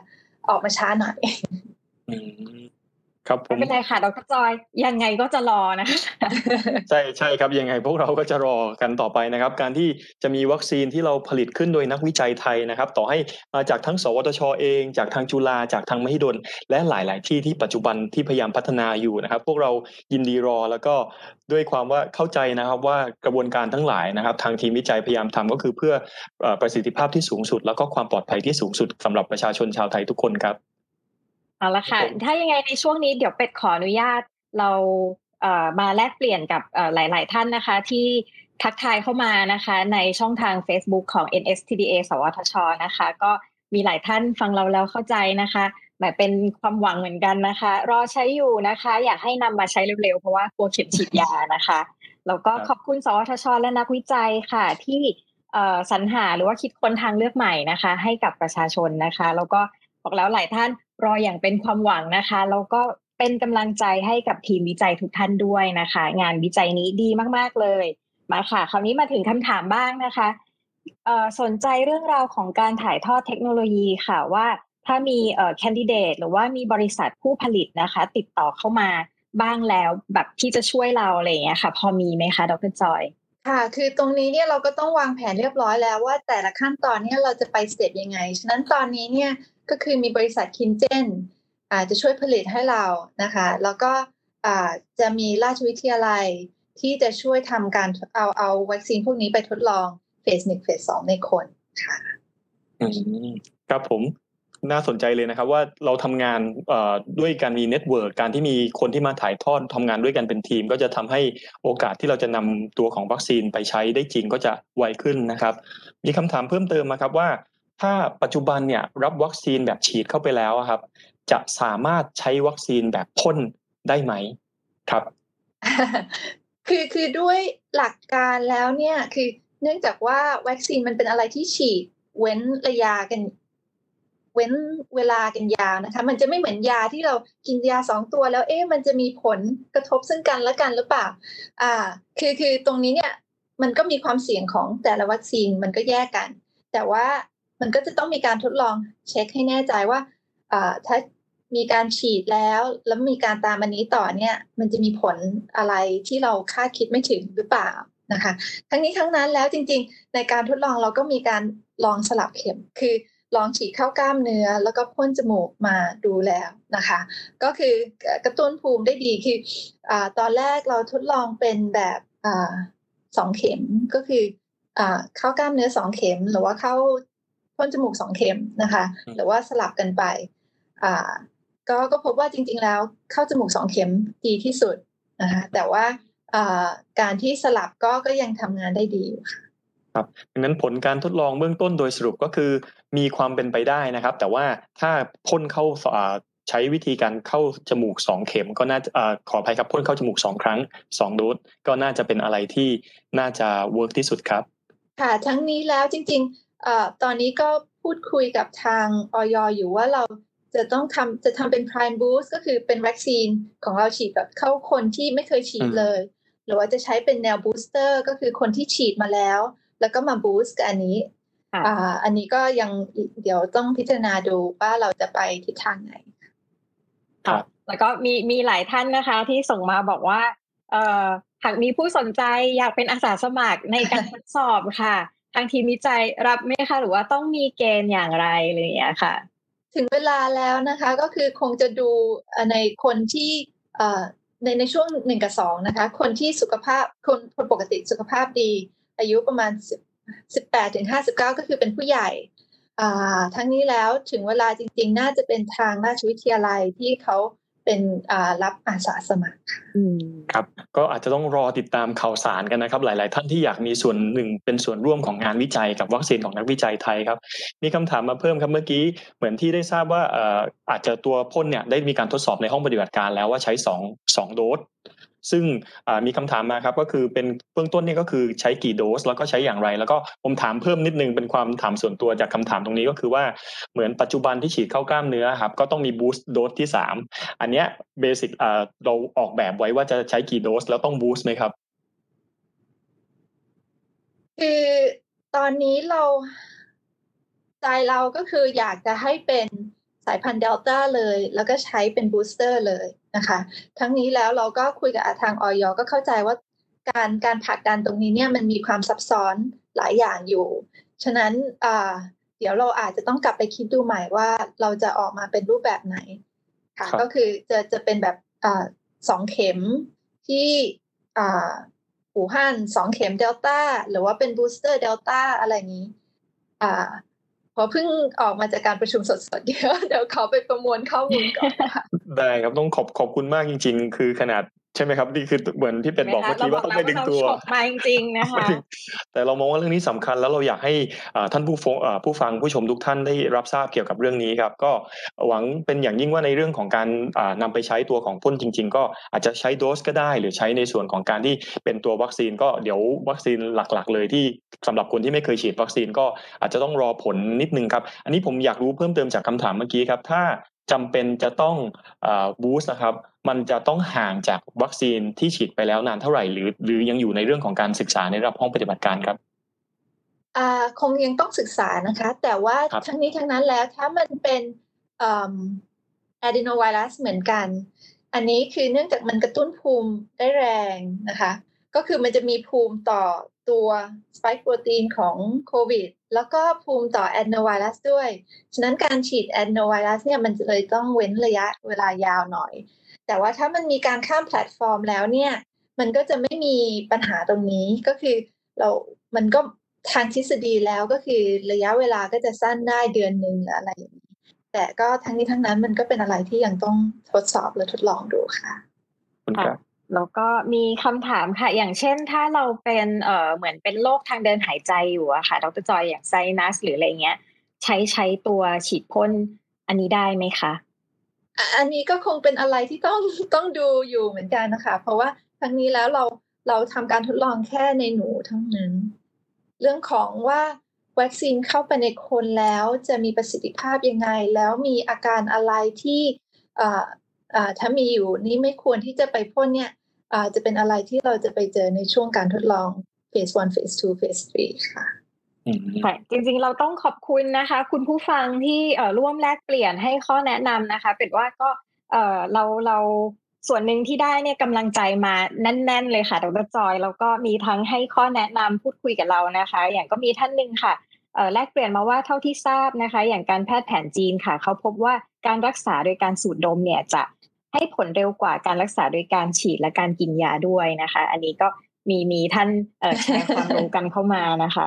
ออกมาช้าหน่อย ครับผมไม่เป็นไรค่ะดรจอยยังไงก็จะรอนะคะใช่ใช่ครับยังไงพวกเราก็จะรอกันต่อไปนะครับ การที่จะมีวัคซีนที่เราผลิตขึ้นโดยนักวิจัยไทยนะครับ ต่อให้มาจากทั้ง สวทชเอง จากทางจุฬาจากทางมหิดล และหลาย ๆ ที่ที่ปัจจุบันที่พยายามพัฒนาอยู่นะครับ พวกเรายินดีรอแล้วก็ด้วยความว่าเข้าใจนะครับว่ากระบวนการทั้งหลายนะครับ ทางทีมวิจัยพยายามทำก็คือเพื่อประสิทธิภาพที่สูงสุด แล้วก็ความปลอดภัยที่สูงสุดสำหรับประชาชนชาวไทยทุกคนครับ เอาละค่ะ ถ้ายังไงในช่วงนี้เดี๋ยวเป็ดขออนุญาตเราเอ่อมาแลกเปลี่ยนกับหลาย ๆ ท่านนะคะ ที่ทักทายเข้ามานะคะ ในช่องทาง Facebook ของ NSTDA สวทช นะคะ ก็มีหลายท่านฟังเราแล้วเข้าใจนะคะแบบเป็นความหวังเหมือนกันนะคะ รอใช้อยู่นะคะ อยากให้นำมาใช้เร็ว ๆ เพราะว่ากลัวเข็มฉีดยานะคะแล้วก็ขอบคุณ สวทช และนักวิจัยค่ะ ที่สรรหาหรือว่าคิดค้นทางเลือกใหม่นะคะ ให้กับประชาชนนะคะ แล้วก็บอกแล้วหลายท่าน รออย่างเป็นความหวังนะคะแล้วก็เป็นกำลังใจให้กับทีมวิจัยทุกท่านด้วยนะคะ งานวิจัยนี้ดีมาก ๆ เลย มาค่ะ คราวนี้มาถึงคำถามบ้างนะคะสนใจเรื่องราวของการถ่ายทอดเทคโนโลยีค่ะว่าถ้ามีแคนดิเดตหรือว่ามีบริษัทผู้ผลิตนะคะ ติดต่อเข้ามาบ้างแล้วแบบที่จะช่วยเราอะไรอย่างเงี้ยค่ะ พอมีไหมคะ ดรจอย ค่ะ คือตรงนี้เนี่ยเราก็ต้องวางแผนเรียบร้อยแล้วว่าแต่ละขั้นตอนเนี่ยเราจะไปสเต็ปยังไง ฉะนั้นตอนนี้เนี่ยก็คือมีบริษัทคินเจนอาจจะช่วยผลิตให้เรานะคะ แล้วก็จะมีราชวิทยาลัยที่จะช่วยทำการเอาเอาวัคซีนพวกนี้ไปทดลอง phase หนึ่ง phase สองในคนค่ะครับผม น่าสนใจเลยนะครับ ว่าเราทำงานด้วยการมี network การที่มีคนที่มาถ่ายทอดทำงานด้วยกันเป็นทีม ก็จะทำให้โอกาสที่เราจะนำตัวของวัคซีนไปใช้ได้จริงก็จะไวขึ้นนะครับ มีคำถามเพิ่มเติมมาครับว่า ถ้าปัจจุบันเนี่ยรับวัคซีนแบบฉีดเข้าไปแล้วครับ จะสามารถใช้วัคซีนแบบพ่นได้ไหมครับ คือคือด้วยหลักการแล้วเนี่ยคือเนื่องจากว่าวัคซีนมันเป็นอะไรที่ฉีดเว้นระยะกัน ว้นเวลากันยาวนะคะ มันจะไม่เหมือนยาที่เรากินยาสองตัวแล้วเอ๊ะมันจะมีผลกระทบซึ่งกันและกันหรือเปล่า อ่า คือคือตรงนี้เนี่ยมันก็มีความเสี่ยงของแต่ละวัคซีนมันก็แยกกัน แต่ว่ามันก็จะต้องมีการทดลองเช็คให้แน่ใจว่าอ่าถ้ามีการฉีดแล้วแล้วมีการตามอันนี้ต่อเนี่ย มันจะมีผลอะไรที่เราคาดคิดไม่ถึงหรือเปล่านะคะ ทั้งนี้ทั้งนั้นแล้วจริง ๆ ในการทดลองเราก็มีการลองสลับเข็ม คือ ลองฉีดเข้ากล้ามเนื้อ แล้วก็พ่นจมูกมาดูแล้วนะคะ ก็คือกระตุ้นภูมิได้ดีคืออตอนแรกเราทดลองเป็นแบบอสองเข็มก็คืออเข้ากล้ามเนื้อสองเข็ม หรือว่าเข้าพ่นจมูกสองเข็มนะคะหรือว่าสลับกันไปก็ก็พบว่าจริง ๆ แล้วเข้าจมูกสองเข็มดีที่สุดนะคะแต่ว่าการที่สลับก็ก็ยังทำงานได้ดีอยู่ค่ะ ครับดังนั้นผลการทดลองเบื้องต้นโดยสรุปก็คือ มีความเป็นไปได้นะครับ แต่ว่าถ้าพ่นเข้าใช้วิธีการเข้าจมูกสองเข็ม ก็น่าขออภัยครับพ่นเข้าจมูกสองครั้งสองโดสก็น่าจะเป็นอะไรที่น่าจะเวิร์กที่สุดครับ ค่ะทั้งนี้แล้วจริงๆตอนนี้ก็พูดคุยกับทางออยอยู่ว่าเราจะต้องทำจะทำเป็น prime boost ก็คือเป็นวัคซีนของเราฉีดแบบเข้าคนที่ไม่เคยฉีดเลย หรือว่าจะใช้เป็นแนว booster ก็คือคนที่ฉีดมาแล้ว แล้วก็มา boost กับอันนี้อ่าอันนี้ก็ยังเดี๋ยวต้องพิจารณาดูว่าเราจะไปทิศทางไหนครับแล้วก็มีมีหลายท่านนะคะ ที่ส่งมาบอกว่า เอ่อหากมีผู้สนใจอยากเป็นอาสาสมัครในการทดสอบค่ะ ทางทีมวิจัยรับไหมคะ หรือว่าต้องมีเกณฑ์อย่างไรอะไรอย่างเงี้ยค่ะ ถึงเวลาแล้วนะคะ ก็คือคงจะดูในคนที่ในในช่วงหนึ่งกับสองนะคะ คนที่สุขภาพคนคนปกติสุขภาพดี อายุประมาณสิบแปดถึงก็คือเป็นผู้ใหญ่ทั้งนี้แล้วถึงเวลาจริง ๆ น่าจะเป็นทางราชวิทยาลัยที่เขาเป็นรับอาสาสมัครครับ ก็อาจจะต้องรอติดตามข่าวสารกันนะครับ หลาย ๆ ท่านที่อยากมีส่วนหนึ่งเป็นส่วนร่วมของงานวิจัยกับวัคซีนของนักวิจัยไทยครับ มีคำถามมาเพิ่มครับเมื่อกี้เหมือนที่ได้ทราบว่าอาจจะตัวพ่นเนี่ยได้มีการทดสอบในห้องปฏิบัติการแล้วว่าใช้2 2โดส ซึ่งมีคำถามมาครับก็คือเป็นเบื้องต้นนี่ก็คือใช้กี่โดส แล้วก็ใช้อย่างไร แล้วก็ผมถามเพิ่มนิดนึงเป็นความถามส่วนตัวจากคำถามตรงนี้ก็คือว่าเหมือนปัจจุบันที่ฉีดเข้ากล้ามเนื้อครับก็ต้องมี boost dose ที่ 3 อันเนี้ย basic เราออกแบบไว้ว่าจะใช้กี่โดส แล้วต้อง boost ไหมครับคือตอนนี้เราใจเราก็คืออยากจะให้เป็น สายพันธุ์เดลต้าเลย แล้วก็ใช้เป็น booster เลยนะคะ ทั้งนี้แล้วเราก็คุยกับทางอย.ก็เข้าใจว่าการการผลักดันตรงนี้เนี่ยมันมีความซับซ้อนหลายอย่างอยู่ ฉะนั้นเดี๋ยวเราอาจจะต้องกลับไปคิดดูใหม่ว่าเราจะออกมาเป็นรูปแบบไหนค่ะก็คือจะจะเป็นแบบเออสองเข็มที่อู่ฮั่นสองเข็มเดลต้าหรือว่าเป็น booster Delta อะไรอ ย่างเงี้ยค่ะเพิ่งออกมาจากการประชุมสดๆเดี๋ยวเดี๋ยวขอไปประมวลข้อมูลก่อนค่ะได้ครับต้องขอบขอบคุณมากจริง ๆ คือขนาด ใช่ไหมครับนี่คือเหมือนที่เป็นบอกเมื่อกี้ว่าต้องไม่ดึงตัวมาจริงๆนะคะแต่เรามองว่าเรื่องนี้สำคัญแล้วเราอยากให้ท่านผู้ฟงผู้ฟังผู้ชมทุกท่านได้รับทราบเกี่ยวกับเรื่องนี้ครับก็หวังเป็นอย่างยิ่งว่าในเรื่องของการนำไปใช้ตัวของพ่นจริง ๆ ก็อาจจะใช้โดสก็ได้ หรือใช้ในส่วนของการที่เป็นตัววัคซีนก็เดี๋ยววัคซีนหลักๆ เลยที่สำหรับคนที่ไม่เคยฉีดวัคซีนก็อาจจะต้องรอผลนิดนึงครับอันนี้ผมอยากรู้เพิ่มเติมจากคำถามเมื่อกี้ครับถ้า จำเป็นจะต้องบูสต์นะครับ มันจะต้องห่างจากวัคซีนที่ฉีดไปแล้วนานเท่าไหร่หรือ หรือยังอยู่ในเรื่องของการศึกษาในระดับห้องปฏิบัติการครับคงยังต้องศึกษานะคะ แต่ว่าทั้งนี้ทั้งนั้นแล้วถ้ามันเป็นอะดีโนไวรัสเหมือนกัน อันนี้คือเนื่องจากมันกระตุ้นภูมิได้แรงนะคะ ก็คือมันจะมีภูมิต่อ ตัวสไปค์โปรตีนของโควิด แล้วก็ภูมิต่อ adenovirus ด้วย ฉะนั้นการฉีด adenovirus เนี่ยมันเลยต้องเว้นระยะเวลายาวหน่อย แต่ว่าถ้ามันมีการข้ามแพลตฟอร์มแล้วเนี่ย มันก็จะไม่มีปัญหาตรงนี้ก็คือเรา มันก็ทางทฤษฎีแล้วก็คือระยะเวลาก็จะสั้นได้เดือนหนึ่งหรืออะไรอย่างนี้ แต่ก็ทั้งนี้ทั้งนั้นมันก็เป็นอะไรที่ยังต้องทดสอบและทดลองดูค่ะคุณครับ แล้วก็มีคำถามค่ะ อย่างเช่นถ้าเราเป็นเอ่อเหมือนเป็นโรคทางเดินหายใจอยู่อะค่ะดรจอยอย่างไซนัสหรืออะไรเงี้ย ใช้ใช้ตัวฉีดพ่นอันนี้ได้ไหมคะอันนี้ก็คงเป็นอะไรที่ต้องต้องดูอยู่เหมือนกันนะคะ เพราะว่าทั้งนี้แล้วเราเราทำการทดลองแค่ในหนูเท่านั้น เรื่องของว่าวัคซีนเข้าไปในคนแล้วจะมีประสิทธิภาพยังไง แล้วมีอาการอะไรที่อ่าอ่าถ้ามีอยู่นี่ไม่ควรที่จะไปพ่นเนี่ย จะเป็นอะไรที่เราจะไปเจอในช่วงการทดลอง phase 1 phase 2 phase 3 ค่ะอืมค่ะจริงๆเราต้องขอบคุณนะคะ คุณผู้ฟังที่เอ่อร่วมแลกเปลี่ยนให้ข้อแนะนำนะคะ เป็นว่าก็เอ่อเราเราส่วนหนึ่งที่ได้เนี่ยกำลังใจมาแน่น ๆ เลยค่ะดรจอยแล้วก็มีทั้งให้ข้อแนะนำพูดคุยกับเรานะคะ อย่างก็มีท่านหนึ่งค่ะเอ่อแลกเปลี่ยนมาว่าเท่าที่ทราบนะคะ อย่างการแพทย์แผนจีนค่ะ เขาพบว่าการรักษาโดยการสูดดมเนี่ยจะ ให้ผลเร็วกว่าการรักษาโดยการฉีดและการกินยาด้วยนะคะ อันนี้ก็มีมีท่านเอ่อแชร์ความรู้กันเข้ามานะคะ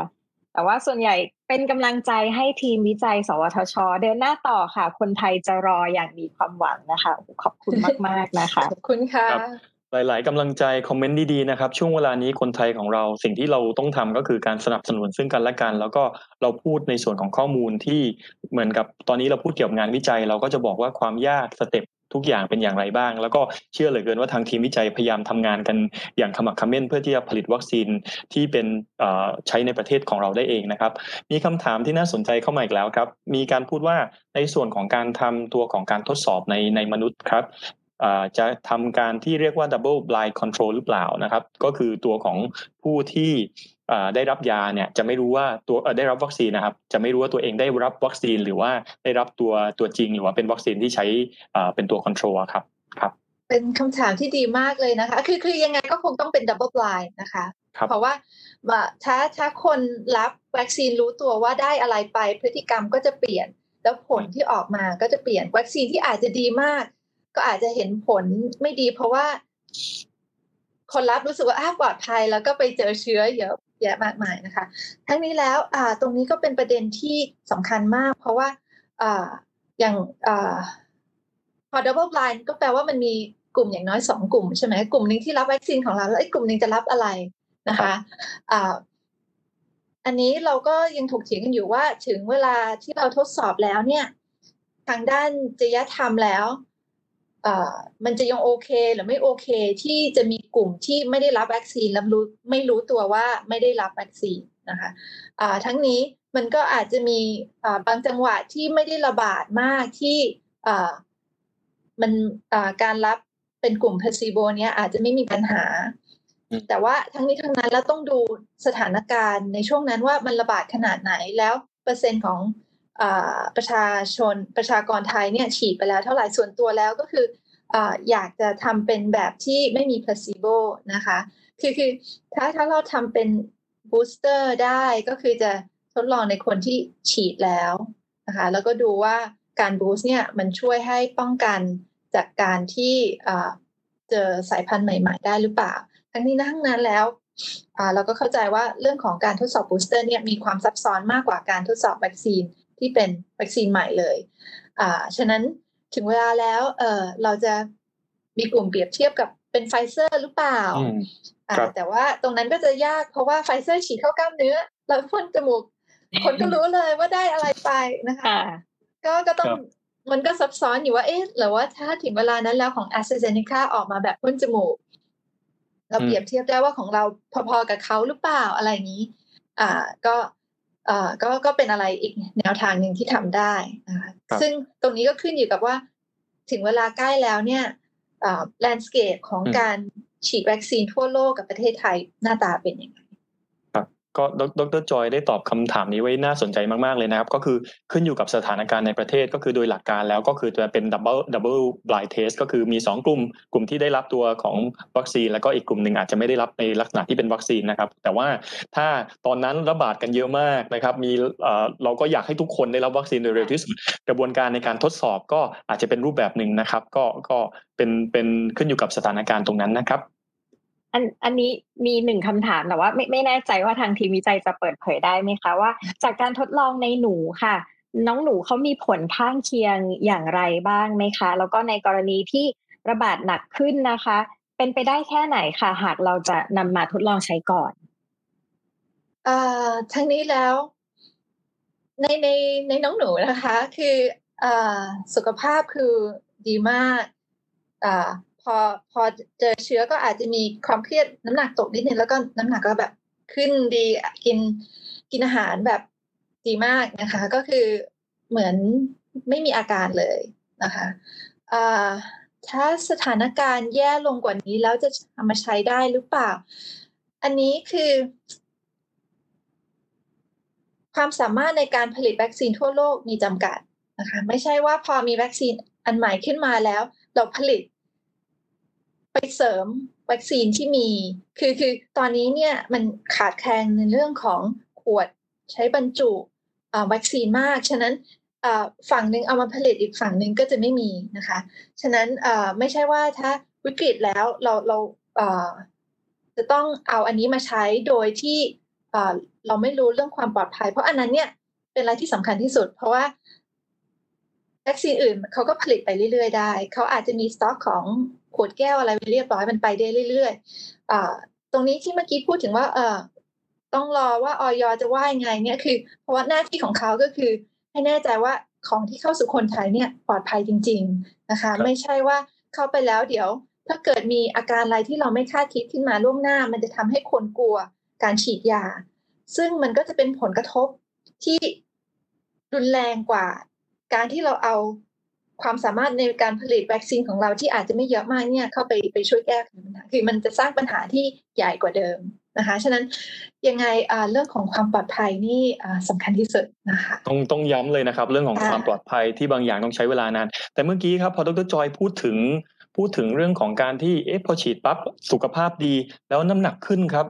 แต่ว่าส่วนใหญ่เป็นกำลังใจให้ทีมวิจัย สวทช เดินหน้าต่อค่ะ คนไทยจะรออย่างมีความหวังนะคะโอ้โหขอบคุณมาก ๆ นะคะ ขอบคุณค่ะครับหลาย ๆกำลังใจคอมเมนต์ดี ๆ นะครับ ช่วงเวลานี้คนไทยของเราสิ่งที่เราต้องทำก็คือการสนับสนุนซึ่งกันและกัน แล้วก็เราพูดในส่วนของข้อมูลที่เหมือนกับตอนนี้เราพูดเกี่ยวกับงานวิจัย เราก็จะบอกว่าความยากสเต็ป ทุกอย่างเป็นอย่างไรบ้าง แล้วก็เชื่อเหลือเกินว่าทางทีมวิจัยพยายามทำงานกันอย่างขมักเขม้นเพื่อที่จะผลิตวัคซีนที่เป็นใช้ในประเทศของเราได้เองนะครับ มีคำถามที่น่าสนใจเข้ามาอีกแล้วครับ มีการพูดว่าในส่วนของการทำตัวของการทดสอบในในมนุษย์ครับจะทำการที่เรียกว่า double blind control หรือเปล่านะครับ ก็คือตัวของผู้ที่ ได้รับยาเนี่ยจะไม่รู้ว่าตัวเอ่อได้รับวัคซีนนะครับจะไม่รู้ว่าตัวเองได้รับวัคซีนหรือว่าได้รับตัวตัวจริงหรือว่าเป็นวัคซีนที่ใช้อ่าเป็นตัว control อะครับครับ เป็นคำถามที่ดีมากเลยนะคะ คือคือยังไงก็คงต้องเป็น double blind นะคะครับเพราะว่าว่าถ้าถ้าคนรับวัคซีนรู้ตัวว่าได้อะไรไปพฤติกรรมก็จะเปลี่ยน แล้วผลที่ออกมาก็จะเปลี่ยนวัคซีนที่อาจจะดีมาก ก็อาจจะเห็นผลไม่ดี เพราะว่าคนรับรู้สึกว่าอ้าปลอดภัยแล้วก็ไปเจอเชื้อเยอะ แยะมากมายนะคะ ทั้งนี้แล้วตรงนี้ก็เป็นประเด็นที่สำคัญมาก เพราะว่าอย่างอพอ double blind ก็แปลว่ามันมีกลุ่มอย่างน้อยสองกลุ่มใช่ไหมกลุ่มหนึ่งที่รับวัคซีนของเราแล้วอีกกลุ่มหนึ่งจะรับอะไรนะคะอันนี้เราก็ยังถกเถียงกันอยู่ว่าถึงเวลาที่เราทดสอบแล้วเนี่ย ทางด้านจริยธรรมแล้ว มันจะยังโอเคหรือไม่โอเคที่จะมีกลุ่มที่ไม่ได้รับวัคซีนแล้วรู้ไม่รู้ตัวว่าไม่ได้รับวัคซีนนะคะอ่าทั้งนี้มันก็อาจจะมีอ่าบางจังหวะที่ไม่ได้ระบาดมากที่อ่ามันอ่าการรับเป็นกลุ่ม placebo เนี้ยอาจจะไม่มีปัญหาอืมแต่ว่าทั้งนี้ทั้งนั้นแล้วต้องดูสถานการณ์ในช่วงนั้นว่ามันระบาดขนาดไหนแล้วเปอร์เซ็นต์ของอา ประชาชนประชากรไทยเนี่ยฉีดไปแล้วเท่าไหร่ส่วนตัวแล้วก็คืออยากจะทำเป็นแบบที่ไม่มี placebo นะคะ คือคือถ้าถ้าเราทำเป็น booster ได้ก็คือจะทดลองในคนที่ฉีดแล้วนะคะแล้วก็ดูว่าการ boost เนี่ยมันช่วยให้ป้องกันจากการที่เจอสายพันธุ์ใหม่ ๆ ได้หรือเปล่า ทั้งนี้ทั้งนั้นแล้วเราก็เข้าใจว่าเรื่องของการทดสอบ booster เนี่ยมีความซับซ้อนมากกว่าการทดสอบวัคซีน ที่เป็นวัคซีนใหม่เลยอ่าฉะนั้นถึงเวลาแล้วเออเราจะมีกลุ่มเปรียบเทียบกับเป็นไฟเซอร์หรือเปล่าอืมอ่าครับแต่ว่าตรงนั้นก็จะยากเพราะว่าไฟเซอร์ฉีดเข้ากล้ามเนื้อแล้วพ่นจมูก คนก็รู้เลยว่าได้อะไรไปนะคะค่ะก็ก็ต้องครับมันก็ซับซ้อนอยู่ว่าเอ๊ะหรือว่าถ้าถึงเวลานั้นแล้วของ AstraZeneca ออกมาแบบพ่นจมูก เราเปรียบเทียบได้ว่าของเราพอๆกับเขาหรือเปล่าอะไรอย่างนี้ อ่า ก็อ่า ก็ก็เป็นอะไรอีกแนวทางหนึ่งที่ทำได้นะคะครับซึ่งตรงนี้ก็ขึ้นอยู่กับว่า ถึงเวลาใกล้แล้วเนี่ยอ่า landscape ของการฉีดวัคซีนทั่วโลกกับประเทศไทยหน้าตาเป็นยังไง ก็ดรจอยได้ตอบคำถามนี้ไว้น่าสนใจมากๆเลยนะครับ ก็คือขึ้นอยู่กับสถานการณ์ในประเทศก็คือโดยหลักการแล้วก็คือจะเป็น double double blind test ก็คือมี 2 กลุ่ม กลุ่มที่ได้รับตัวของวัคซีน แล้วก็อีกกลุ่มหนึ่งอาจจะไม่ได้รับในลักษณะที่เป็นวัคซีนนะครับ แต่ว่าถ้าตอนนั้นระบาดกันเยอะมากนะครับมีเอ่อเราก็อยากให้ทุกคนได้รับวัคซีนโดยเร็วที่สุด กระบวนการในการทดสอบก็อาจจะเป็นรูปแบบหนึ่งนะครับ ก็ก็เป็นเป็นขึ้นอยู่กับสถานการณ์ตรงนั้นนะครับ อันอันนี้มีหนึ่งคำถามแต่ว่าไม่ไม่แน่ใจว่าทางทีมวิจัยจะเปิดเผยได้ไหมคะว่า จากการทดลองในหนูค่ะ น้องหนูเขามีผลข้างเคียงอย่างไรบ้างไหมคะ แล้วก็ในกรณีที่ระบาดหนักขึ้นนะคะ เป็นไปได้แค่ไหนคะหากเราจะนำมาทดลองใช้ก่อนอ่าทั้งนี้แล้ว ในในในน้องหนูนะคะ คืออ่าสุขภาพคือดีมากอ่า พอพอเจอเชื้อก็อาจจะมีความเครียดน้ำหนักตกนิดนึงแล้วก็น้ำหนักก็แบบขึ้นดีกินกินอาหารแบบดีมากนะคะ ก็คือเหมือนไม่มีอาการเลยนะคะถ้าสถานการณ์แย่ลงกว่านี้แล้วจะเอามาใช้ได้หรือเปล่า อันนี้คือ ความสามารถในการผลิตวัคซีนทั่วโลกมีจำกัดนะคะ ไม่ใช่ว่าพอมีวัคซีนอันใหม่ขึ้นมาแล้ว เราผลิต ไปเสริมวัคซีนที่มี คือคือตอนนี้เนี่ยมันขาดแคลนในเรื่องของขวดใช้บรรจุวัคซีนมาก ฉะนั้นฝั่งหนึ่งเอามาผลิตอีกฝั่งหนึ่งก็จะไม่มีนะคะ ฉะนั้นไม่ใช่ว่าถ้าวิกฤตแล้วเราเราจะต้องเอาอันนี้มาใช้โดยที่เราไม่รู้เรื่องความปลอดภัย เพราะอันนั้นเนี่ยเป็นอะไรที่สำคัญที่สุด เพราะว่าวัคซีนอื่นเขาก็ผลิตไปเรื่อยๆได้ เขาอาจจะมีสต็อกของ ขวดแก้วอะไรเรียบร้อยมันไปได้เรื่อยๆตรงนี้ที่เมื่อกี้พูดถึงว่า เออต้องรอว่าออยจะว่ายังไงเนี่ยคือ เพราะว่าหน้าที่ของเขาก็คือ ให้แน่ใจว่าของที่เข้าสู่คนไทยเนี่ยปลอดภัยจริง ๆนะคะ ไม่ใช่ว่าเข้าไปแล้วเดี๋ยว ถ้าเกิดมีอาการอะไรที่เราไม่คาดคิดขึ้นมาล่วงหน้า มันจะทำให้คนกลัวการฉีดยา ซึ่งมันก็จะเป็นผลกระทบที่รุนแรงกว่า การที่เราเอา ความสามารถในการผลิตวัคซีนของเราที่อาจจะไม่เยอะมากเนี่ยเข้าไปไปช่วยแก้ปัญหาคือมันจะสร้างปัญหาที่ใหญ่กว่าเดิมนะคะฉะนั้นยังไงเรื่องของความปลอดภัยนี่สำคัญที่สุดนะคะต้องต้องย้ำเลยนะครับ เรื่องของความปลอดภัยที่บางอย่างต้องใช้เวลานาน แต่เมื่อกี้ครับพอดรจอยพูดถึงพูดถึงเรื่องของการที่เอ๊ะพอฉีดปั๊บสุขภาพดี แล้วน้ำหนักขึ้นครับ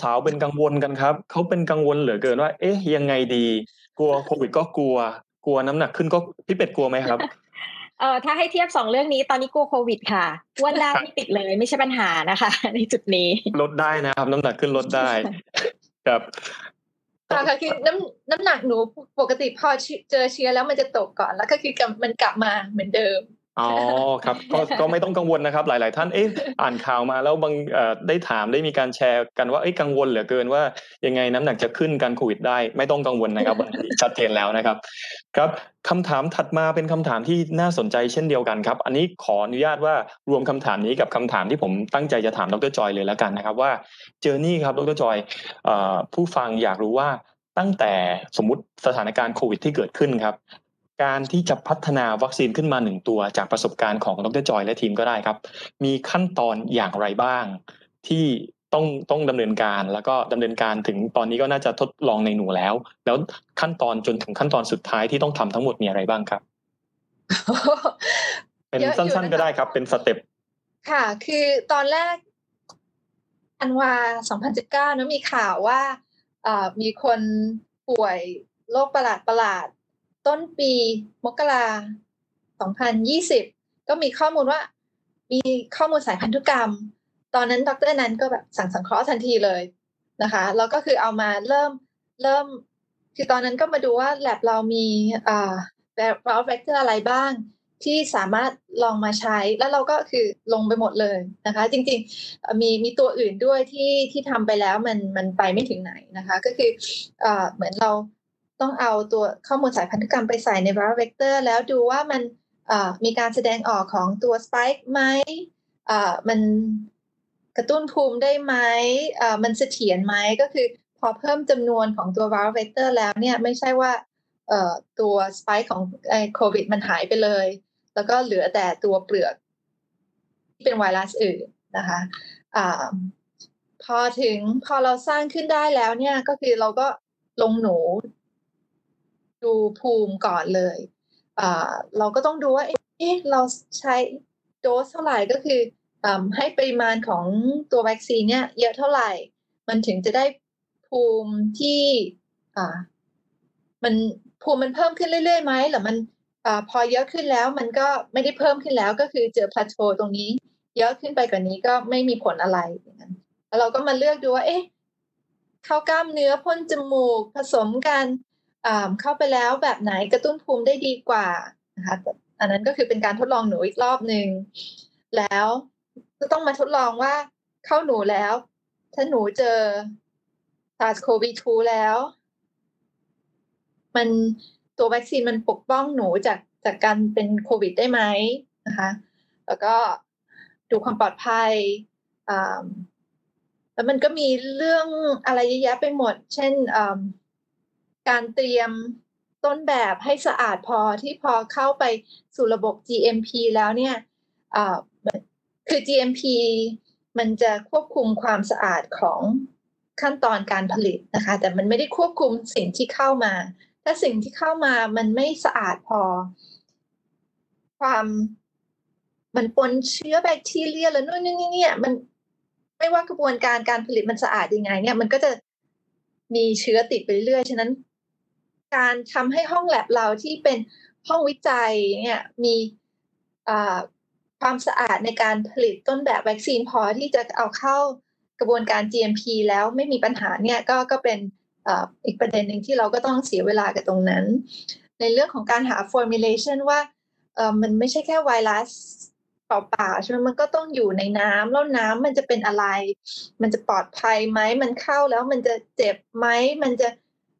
สาวๆเป็นกังวลกันครับเขาเป็นกังวลเหลือเกินว่า เอ๊ะยังไงดี กลัวโควิดก็กลัว กลัวน้ำหนักขึ้นก็พี่เป็ดกลัวไหมครับ เออถ้าให้เทียบสองเรื่องนี้ตอนนี้กลัวโควิดค่ะอ้วนได้ไม่ติดเลยไม่ใช่ปัญหานะคะ ในจุดนี้ลดได้นะครับ น้ำหนักขึ้นลดได้ครับค่ะคือน้ำน้ำหนักหนูปกติพอเจอเชื้อแล้วมันจะตกก่อน แล้วก็คือมันกลับมาเหมือนเดิม อ๋อครับก็ก็ไม่ต้องกังวลนะครับ หลาย ๆ ท่านเอ๊ะอ่านข่าวมาแล้วบางได้ถามได้มีการแชร์กันว่าเอ๊ะกังวลเหลือเกินว่ายังไงน้ำหนักจะขึ้นก็ฉีดโควิดได้ ไม่ต้องกังวลนะครับชัดเจนแล้วนะครับ ครับคำถามถัดมาเป็นคำถามที่น่าสนใจเช่นเดียวกันครับ อันนี้ขออนุญาตว่ารวมคำถามนี้กับคำถามที่ผมตั้งใจจะถามดรจอยเลยแล้วกันนะครับ ว่า journey ครับดรจอยผู้ฟังอยากรู้ว่าตั้งแต่สมมติสถานการณ์โควิดที่เกิดขึ้นครับ การที่จะพัฒนาวัคซีนขึ้นมาหนึ่งตัวจากประสบการณ์ของดรจอยและทีมก็ได้ครับ มีขั้นตอนอย่างไรบ้าง ที่ต้องต้องดำเนินการแล้วก็ดำเนินการถึงตอนนี้ก็น่าจะทดลองในหนูแล้ว แล้วขั้นตอนจนถึงขั้นตอนสุดท้ายที่ต้องทำทั้งหมดมีอะไรบ้างครับ เป็นสั้นๆก็ได้ครับ เป็นสเต็ปค่ะ คือตอนแรกอันวา2019นะมีข่าวว่ามีคนป่วยโรคประหลาดประหลาด ต้นปีมกรา2020 ก็มีข้อมูลว่า มีข้อมูลสายพันธุกรรม ตอนนั้นดรนั้นก็แบบสั่งสังเคราะห์ทันทีเลยนะคะแล้วก็คือเอามาเริ่มเริ่ม คือตอนนั้นก็มาดูว่าแลบเรามีอ่าแบบวเวกเตอร์อะไรบ้างที่สามารถลองมาใช้แล้วเราก็คือลงไปหมดเลยนะคะ จริงๆมีมีตัวอื่นด้วยที่ที่ทำไปแล้วมันมันไปไม่ถึงไหนนะคะ ก็คืออเหมือนเรา ต้องเอาตัวข้อมูลสายพันธุกรรมไปใส่ใน viral vector แล้วดูว่ามันมีการแสดงออกของตัว spike ไหมมันกระตุ้นภูมิได้ไหมมันเสถียรไหมก็คือพอเพิ่มจำนวนของตัว viral vector แล้วเนี่ยไม่ใช่ว่าตัว spike ของโควิดมันหายไปเลย แล้วก็เหลือแต่ตัวเปลือกที่เป็นไวรัสอื่นนะคะอพอถึงพอเราสร้างขึ้นได้แล้วเนี่ยก็คือเราก็ลงหนู ดูภูมิก่อนเลยเราก็ต้องดูว่าเอ๊ะเราใช้โดสเท่าไหร่ก็คืออให้ปริมาณของตัววัคซีนเนี่ยเยอะเท่าไหร่ มันถึงจะได้ภูมิที่มันภูมิมันเพิ่มขึ้นเรื่อยๆไหมหรือมันอพอเยอะขึ้นแล้วมันก็ไม่ได้เพิ่มขึ้นแล้วก็คือเจอพลาโตตรงนี้ เยอะขึ้นไปกว่านี้ก็ไม่มีผลอะไรแล้วเราก็มาเลือกดูว่า เอ๊ะเข้ากล้ามเนื้อพ่นจมูกผสมกัน เข้าไปแล้วแบบไหนกระตุ้นภูมิได้ดีกว่านะคะอันนั้นก็คือเป็นการทดลองหนูอีกรอบหนึ่งแล้วก็ต้องมาทดลองว่าเข้าหนูแล้ว ถ้าหนูเจอ SARS-CoV-2 แล้ว มันตัววัคซีนมันปกป้องหนูจากจากการเป็นโควิดได้ไหมนะคะ แล้วก็ดูความปลอดภัยแล้วมันก็มีเรื่องอะไรเยอะแยะไปหมด เช่น การเตรียมต้นแบบให้สะอาดพอที่พอเข้าไปสู่ระบบ GMP แล้วเนี่ยคือ GMP มันจะควบคุมความสะอาดของขั้นตอนการผลิตนะคะ แต่มันไม่ได้ควบคุมสิ่งที่เข้ามา ถ้าสิ่งที่เข้ามามันไม่สะอาดพอ ความมันปนเชื้อแบคทีเรียแล้วนู่นนี่เนี่ยมันไม่ว่ากระบวนการการผลิตมันสะอาดยังไง เนี่ยมันก็จะมีเชื้อติดไปเรื่อยฉะนั้น การทำให้ห้องแลบเราที่เป็นห้องวิจัยเนี่ยมีความสะอาดในการผลิตต้นแบบวัคซีนพอที่จะเอาเข้ากระบวนการ GMP แล้วไม่มีปัญหาเนี่ยก็ก็เป็นอีกประเด็นหนึ่งที่เราก็ต้องเสียเวลากับตรงนั้น ในเรื่องของการหา formulation ว่ามันไม่ใช่แค่ไวรัสเปล่าๆใช่ไหมมันก็ต้องอยู่ในน้ำแล้วน้ำมันจะเป็นอะไร มันจะปลอดภัยไหมมันเข้าแล้วมันจะเจ็บไหมมันจะ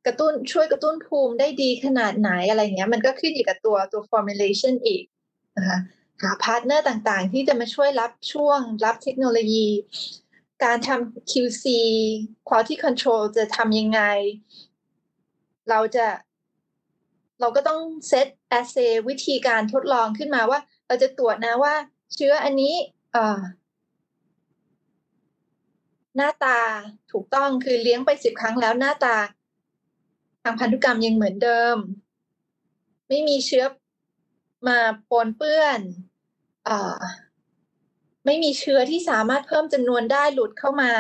กระตุ้นช่วยกระตุ้นภูมิได้ดีขนาดไหนอะไรเงี้ย มันก็ขึ้นอยู่กับตัวตัว formulation อีกนะคะหา partner ต่างๆ ที่จะมาช่วยรับช่วงรับเทคโนโลยี การทำ QC quality control จะทำยังไง เราจะเราก็ต้องเซตแอสเซวิธีการทดลองขึ้นมาว่า เราจะตรวจนะว่า เชื้ออันนี้หน้าตาถูกต้องคือเลี้ยงไปสิบครั้งแล้วหน้าตาางพันธุกรรมยังเหมือนเดิม ไม่มีเชื้อมาปนเปื้อนอไม่มีเชื้อที่สามารถเพิ่มจำนวนได้หลุดเข้ามา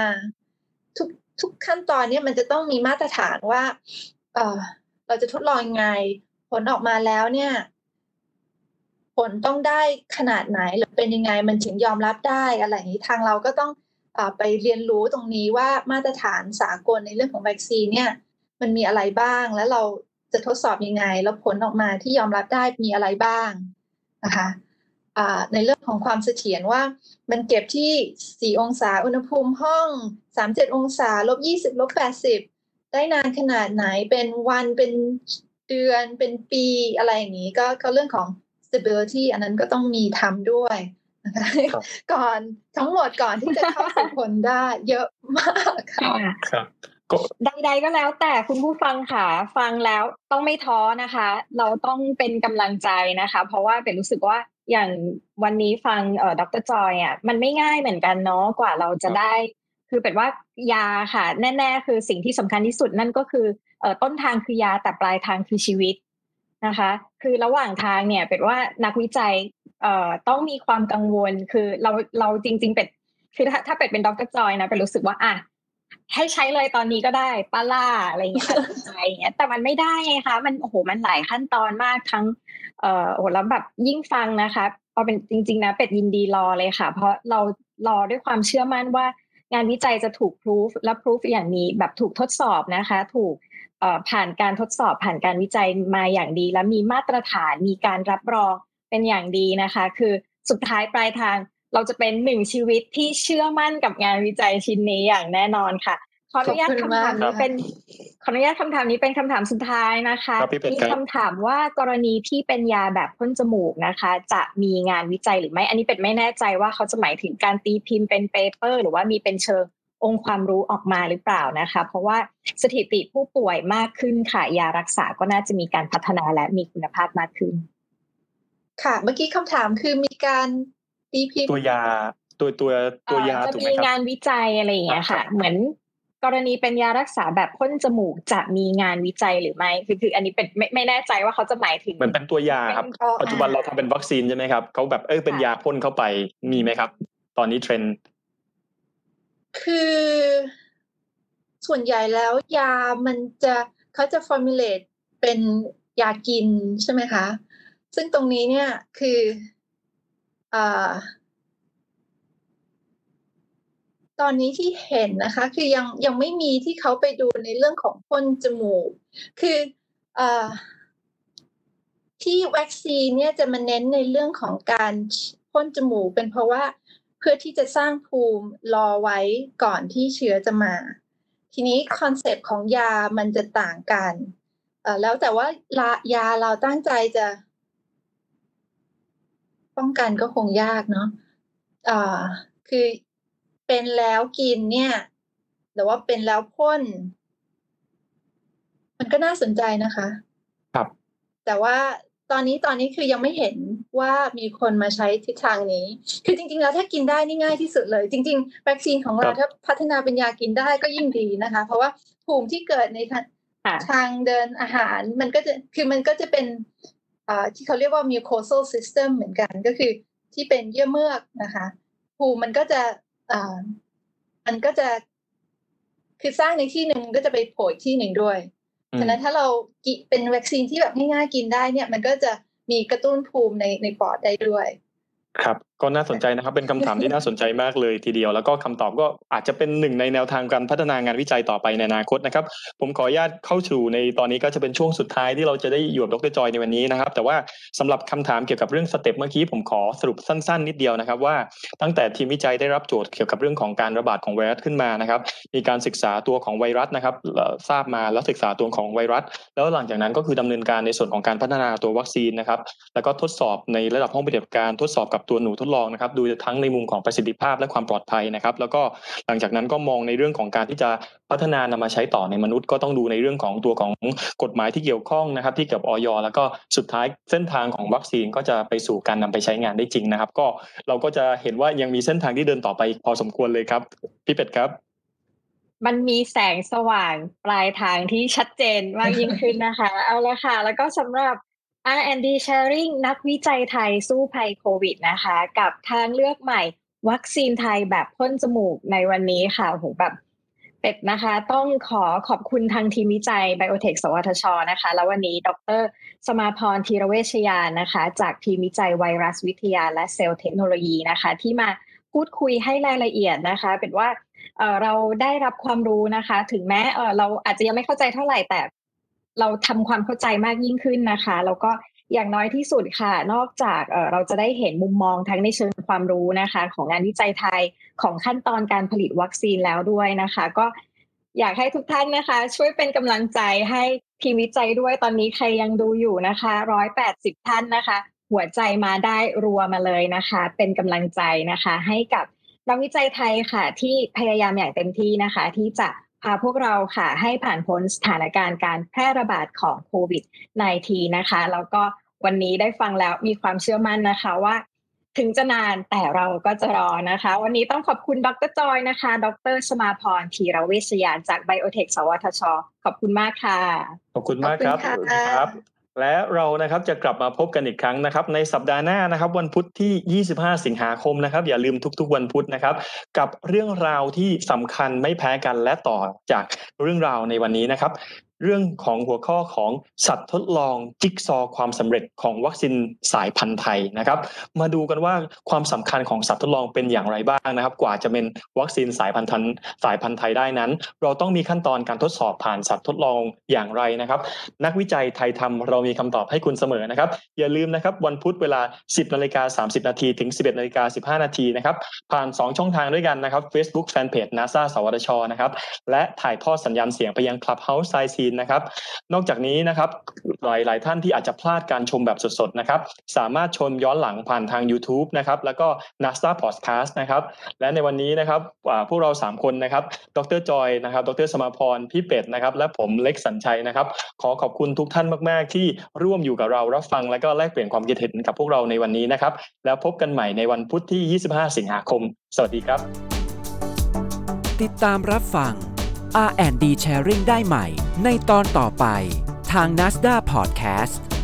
ทุกทุกขั้นตอนนี้มันจะต้องมีมาตรฐานว่าเเราจะทดลองยังไง ผลออกมาแล้วเนี่ย ผลต้องได้ขนาดไหนหรือเป็นยังไงมันถึงยอมรับได้อะไรอย่างนี้ทางเราก็ต้องอไปเรียนรู้ตรงนี้ว่ามาตรฐานสากลในเรื่องของวัคซีนเนี่ย มันมีอะไรบ้าง แล้วเราจะทดสอบยังไง แล้วผลออกมาที่ยอมรับได้มีอะไรบ้างนะคะในเรื่องของความเสถียรว่ามันเก็บที่ 4 องศาอุณหภูมิห้อง 37 องศาลบ20ลบ80 ได้นานขนาดไหนเป็นวันเป็นเดือนเป็นปีอะไรอย่างนี้ ก็ก็เรื่องของ stability อันนั้นก็ต้องมีทำด้วยนะคะก่อนทั้งหมดก่อนที่จะเข้าสู่ผลได้เยอะมากค่ะครับ ใดๆก็แล้วแต่คุณผู้ฟังค่ะฟังแล้วต้องไม่ท้อนะคะ เราต้องเป็นกำลังใจนะคะ เพราะว่าเป็นรู้สึกว่าอย่างวันนี้ฟังเอ่อดรจอยอะมันไม่ง่ายเหมือนกันเนาะกว่าเราจะได้ คือเป็นว่ายาค่ะ แน่ๆ คือสิ่งที่สำคัญที่สุดนั่นก็คือเอ่อต้นทางคือยาแต่ปลายทางคือชีวิตนะคะ คือระหว่างทางเนี่ยเป็นว่านักวิจัยเอ่อต้องมีความกังวลคือเราเราจริง ๆ เป็ดคือถ้าถ้าเป็ดเป็นดรจอยนะเป็นรู้สึกว่าอะ ให้ใช้เลยตอนนี้ก็ได้ป้าล่าอะไรอย่างเงี้ยใจเงี้ยแต่มันไม่ได้ไงคะมันโอ้โหมันหลายขั้นตอนมากทั้ง เอ่อโอ้โหแล้วแบบยิ่งฟังนะคะเอาเป็นจริง ๆ นะเป็ดยินดีรอเลยค่ะ เพราะเรารอด้วยความเชื่อมั่นว่า งานวิจัยจะถูกพิสูจและพิสูจอย่างนี้แบบถูกทดสอบนะคะ ถูกผ่านการทดสอบผ่านการวิจัยมาอย่างดี และมีมาตรฐานมีการรับรองเป็นอย่างดีนะคะ คือสุดท้ายปลายทาง เราจะเป็นหนึ่งชีวิตที่เชื่อมั่นกับงานวิจัยชิ้นนี้อย่างแน่นอนค่ะ ขออนุญาตคำถามนี้เป็นขออนุญาตคำถามนี้เป็นคำถามสุดท้ายนะคะมีคำถามว่ากรณีที่เป็นยาแบบพ่นจมูกนะคะ จะมีงานวิจัยหรือไม่ อันนี้เป็นไม่แน่ใจว่าเขาจะหมายถึงการตีพิมพ์เป็นเปเปอร์ หรือว่ามีเป็นเชิงองค์ความรู้ออกมาหรือเปล่านะคะ เพราะว่าสถิติผู้ป่วยมากขึ้นค่ะยารักษาก็น่าจะมีการพัฒนาและมีคุณภาพมากขึ้น ค่ะ เมื่อกี้คำถามคือมีการ ตีพิมพ์ตัวยาตัวตัวตัวยาถูกไหมครับจะมีงานวิจัยอะไรอย่างเงี้ยค่ะ เหมือนกรณีเป็นยารักษาแบบพ่นจมูกจะมีงานวิจัยหรือไม่คือคืออันนี้เป็นไม่ไม่แน่ใจว่าเขาจะหมายถึงเหมือนเป็นตัวยาครับ ปัจจุบันเราทำเป็นวัคซีนใช่ไหมครับเขาแบบเออเป็นยาพ่นเข้าไปมีไหมครับ ตอนนี้เทรนด์คือ ส่วนใหญ่แล้วยามันจะเขาจะ formulate เป็นยากินใช่ไหมคะ ซึ่งตรงนี้เนี่ยคืออ ตอนนี้ที่เห็นนะคะ คือยังยังไม่มีที่เขาไปดูในเรื่องของพ่นจมูก คืออที่วัคซีนเนี่ยจะมาเน้นในเรื่องของการพ่นจมูก เป็นเพราะว่าเพื่อที่จะสร้างภูมิรอไว้ก่อนที่เชื้อจะมา ทีนี้คอนเซปต์ของยามันจะต่างกันแล้วแต่ว่ายาเราตั้งใจจะ ป้องกันก็คงยากเนาะอ่าคือเป็นแล้วกินเนี่ย หรือว่าเป็นแล้วพ่น มันก็น่าสนใจนะคะ ครับ แต่ว่าตอนนี้ตอนนี้คือยังไม่เห็นว่ามีคนมาใช้ทิศทางนี้ คือจริง ๆ แล้วถ้ากินได้นี่ง่ายที่สุดเลย จริง ๆ วัคซีนของเราถ้าพัฒนาเป็นยากินได้ก็ยิ่งดีนะคะ เพราะว่าภูมิที่เกิดในทางค่ะทางเดินอาหาร มันก็จะคือมันก็จะเป็นอ่า ที่เขาเรียกว่า mucosal system เหมือนกันก็คือที่เป็นเยื่อเมือกนะคะภูมิมันก็จะอ่ามันก็จะคือสร้างในที่หนึ่งมันก็จะไปโผล่อีกที่หนึ่งด้วยอืมฉะนั้นถ้าเรากิเป็นวัคซีนที่แบบง่ายๆกินได้เนี่ย มันก็จะมีกระตุ้นภูมิในในปอดได้ด้วย ครับก็น่าสนใจนะครับเป็นคำถามที่น่าสนใจมากเลยทีเดียว แล้วก็คำตอบก็อาจจะเป็นหนึ่งในแนวทางการพัฒนางานวิจัยต่อไปในอนาคตนะครับ ผมขออนุญาตเข้าสู่ในตอนนี้ก็จะเป็นช่วงสุดท้ายที่เราจะได้อยู่กับดรจอยในวันนี้นะครับ แต่ว่าสำหรับคำถามเกี่ยวกับเรื่อง step เมื่อกี้ผมขอสรุปสั้น ๆ นิดเดียวนะครับ ว่าตั้งแต่ทีมวิจัยได้รับโจทย์เกี่ยวกับเรื่องของการระบาดของไวรัสขึ้นมานะครับ มีการศึกษาตัวของไวรัสนะครับเอ่อทราบมาแล้วศึกษาตัวของไวรัส แล้วหลังจากนั้นก็คือดำเนินการในส่วนของการพัฒนาตัววัคซีนนะครับแล้วก็ทดสอบในระดับห้องปฏิบัติการทดสอบกับตัวหนูทดลองนะครับ ดูทั้งในมุมของประสิทธิภาพและความปลอดภัยนะครับ แล้วก็หลังจากนั้นก็มองในเรื่องของการที่จะพัฒนานำมาใช้ต่อในมนุษย์ก็ต้องดูในเรื่องของตัวของกฎหมายที่เกี่ยวข้องนะครับ ที่เกี่ยวกับออยแล้วก็สุดท้ายเส้นทางของวัคซีนก็จะไปสู่การนำไปใช้งานได้จริงนะครับ ก็เราก็จะเห็นว่ายังมีเส้นทางที่เดินต่อไปพอสมควรเลยครับพี่เป็ดครับมันมีแสงสว่างปลายทางที่ชัดเจนมากยิ่งขึ้นนะคะ เอาละค่ะ แล้วก็สำหรับ R&D Sharing นักวิจัยไทยสู้ภัยโควิดนะคะ กับทางเลือกใหม่วัคซีนไทยแบบพ่นจมูกในวันนี้ค่ะโหแบบเป็ดนะคะ ต้องขอขอบคุณทางทีมวิจัย Biotech สวทชนะคะ แล้ววันนี้ ดร สมาพรธีรเวชยานนะคะ จากทีมวิจัยไวรัสวิทยาและเซลล์เทคโนโลยีนะคะ ที่มาพูดคุยให้รายละเอียดนะคะ เป็นว่าเเราได้รับความรู้นะคะ ถึงแม้เเราอาจจะยังไม่เข้าใจเท่าไหร่แต่ เราทำความเข้าใจมากยิ่งขึ้นนะคะ แล้วก็อย่างน้อยที่สุดค่ะ นอกจากเออเราจะได้เห็นมุมมองทั้งในเชิงความรู้นะคะ ของงานวิจัยไทยของขั้นตอนการผลิตวัคซีนแล้วด้วยนะคะ ก็อยากให้ทุกท่านนะคะ ช่วยเป็นกำลังใจให้ทีมวิจัยด้วยตอนนี้ใครยังดูอยู่นะคะร้อยแปดสิบท่านนะคะ หัวใจมาได้รัวมาเลยนะคะ เป็นกำลังใจนะคะ ให้กับนักวิจัยไทยค่ะ ที่พยายามอย่างเต็มที่นะคะ ที่จะ พาพวกเราค่ะให้ผ่านพ้นสถานการณ์การแพร่ระบาดของโควิด -19 นะคะ แล้วก็วันนี้ได้ฟังแล้วมีความเชื่อมั่นนะคะว่า ถึงจะนานแต่เราก็จะรอนะคะ วันนี้ต้องขอบคุณดรจอยนะคะ ดรสมาพรธีรเวชยานจากไบโอเทคสวทช ขอบคุณมากค่ะ ขอบคุณมากครับ และเรานะครับจะกลับมาพบกันอีกครั้งนะครับ ในสัปดาห์หน้านะครับ วันพุธที่ 25 สิงหาคมนะครับ อย่าลืมทุกๆ วันพุธนะครับ กับเรื่องราวที่สำคัญไม่แพ้กันและต่อจากเรื่องราวในวันนี้นะครับ เรื่องของหัวข้อของสัตว์ทดลองจิ๊กซอว์ความสำเร็จของวัคซีนสายพันธุ์ไทยนะครับ มาดูกันว่าความสำคัญของสัตว์ทดลองเป็นอย่างไรบ้างนะครับ กว่าจะเป็นวัคซีนสายพันธุ์สายพันธุ์ไทยได้นั้น เราต้องมีขั้นตอนการทดสอบผ่านสัตว์ทดลองอย่างไรนะครับ นักวิจัยไทยทำเรามีคำตอบให้คุณเสมอนะครับ อย่าลืมนะครับวันพุธเวลา 10นาฬิกา30 นาทีถึง 11นาฬิกา15 นาทีนะครับผ่าน 2 ช่องทางด้วยกันนะครับ Facebook Fanpage NASA สวทชนะครับและถ่ายทอดสัญญาณเสียงไปยัง Clubhouse s i ซีนนะครับ นอกจากนี้นะครับหลายหลายท่านที่อาจจะพลาดการชมแบบสดๆนะครับ สามารถชมย้อนหลังผ่านทาง YouTube นะครับแล้วก็ NASA Podcast นะครับ และในวันนี้นะครับพวกเรา 3 คนนะครับ ดรจอยนะครับ ดรสมาพร พี่เป็ดนะครับ และผมเล็กสัญชัยนะครับ ขอขอบคุณทุกท่านมาก ๆ ที่ร่วมอยู่กับเรารับฟัง และก็แลกเปลี่ยนความคิดเห็นกับพวกเราในวันนี้นะครับ แล้วพบกันใหม่ในวันพุธที่ 25 สิงหาคม สวัสดีครับ ติดตามรับฟัง R&D Sharing ได้ใหม่ ในตอนต่อไปทาง NASDA Podcast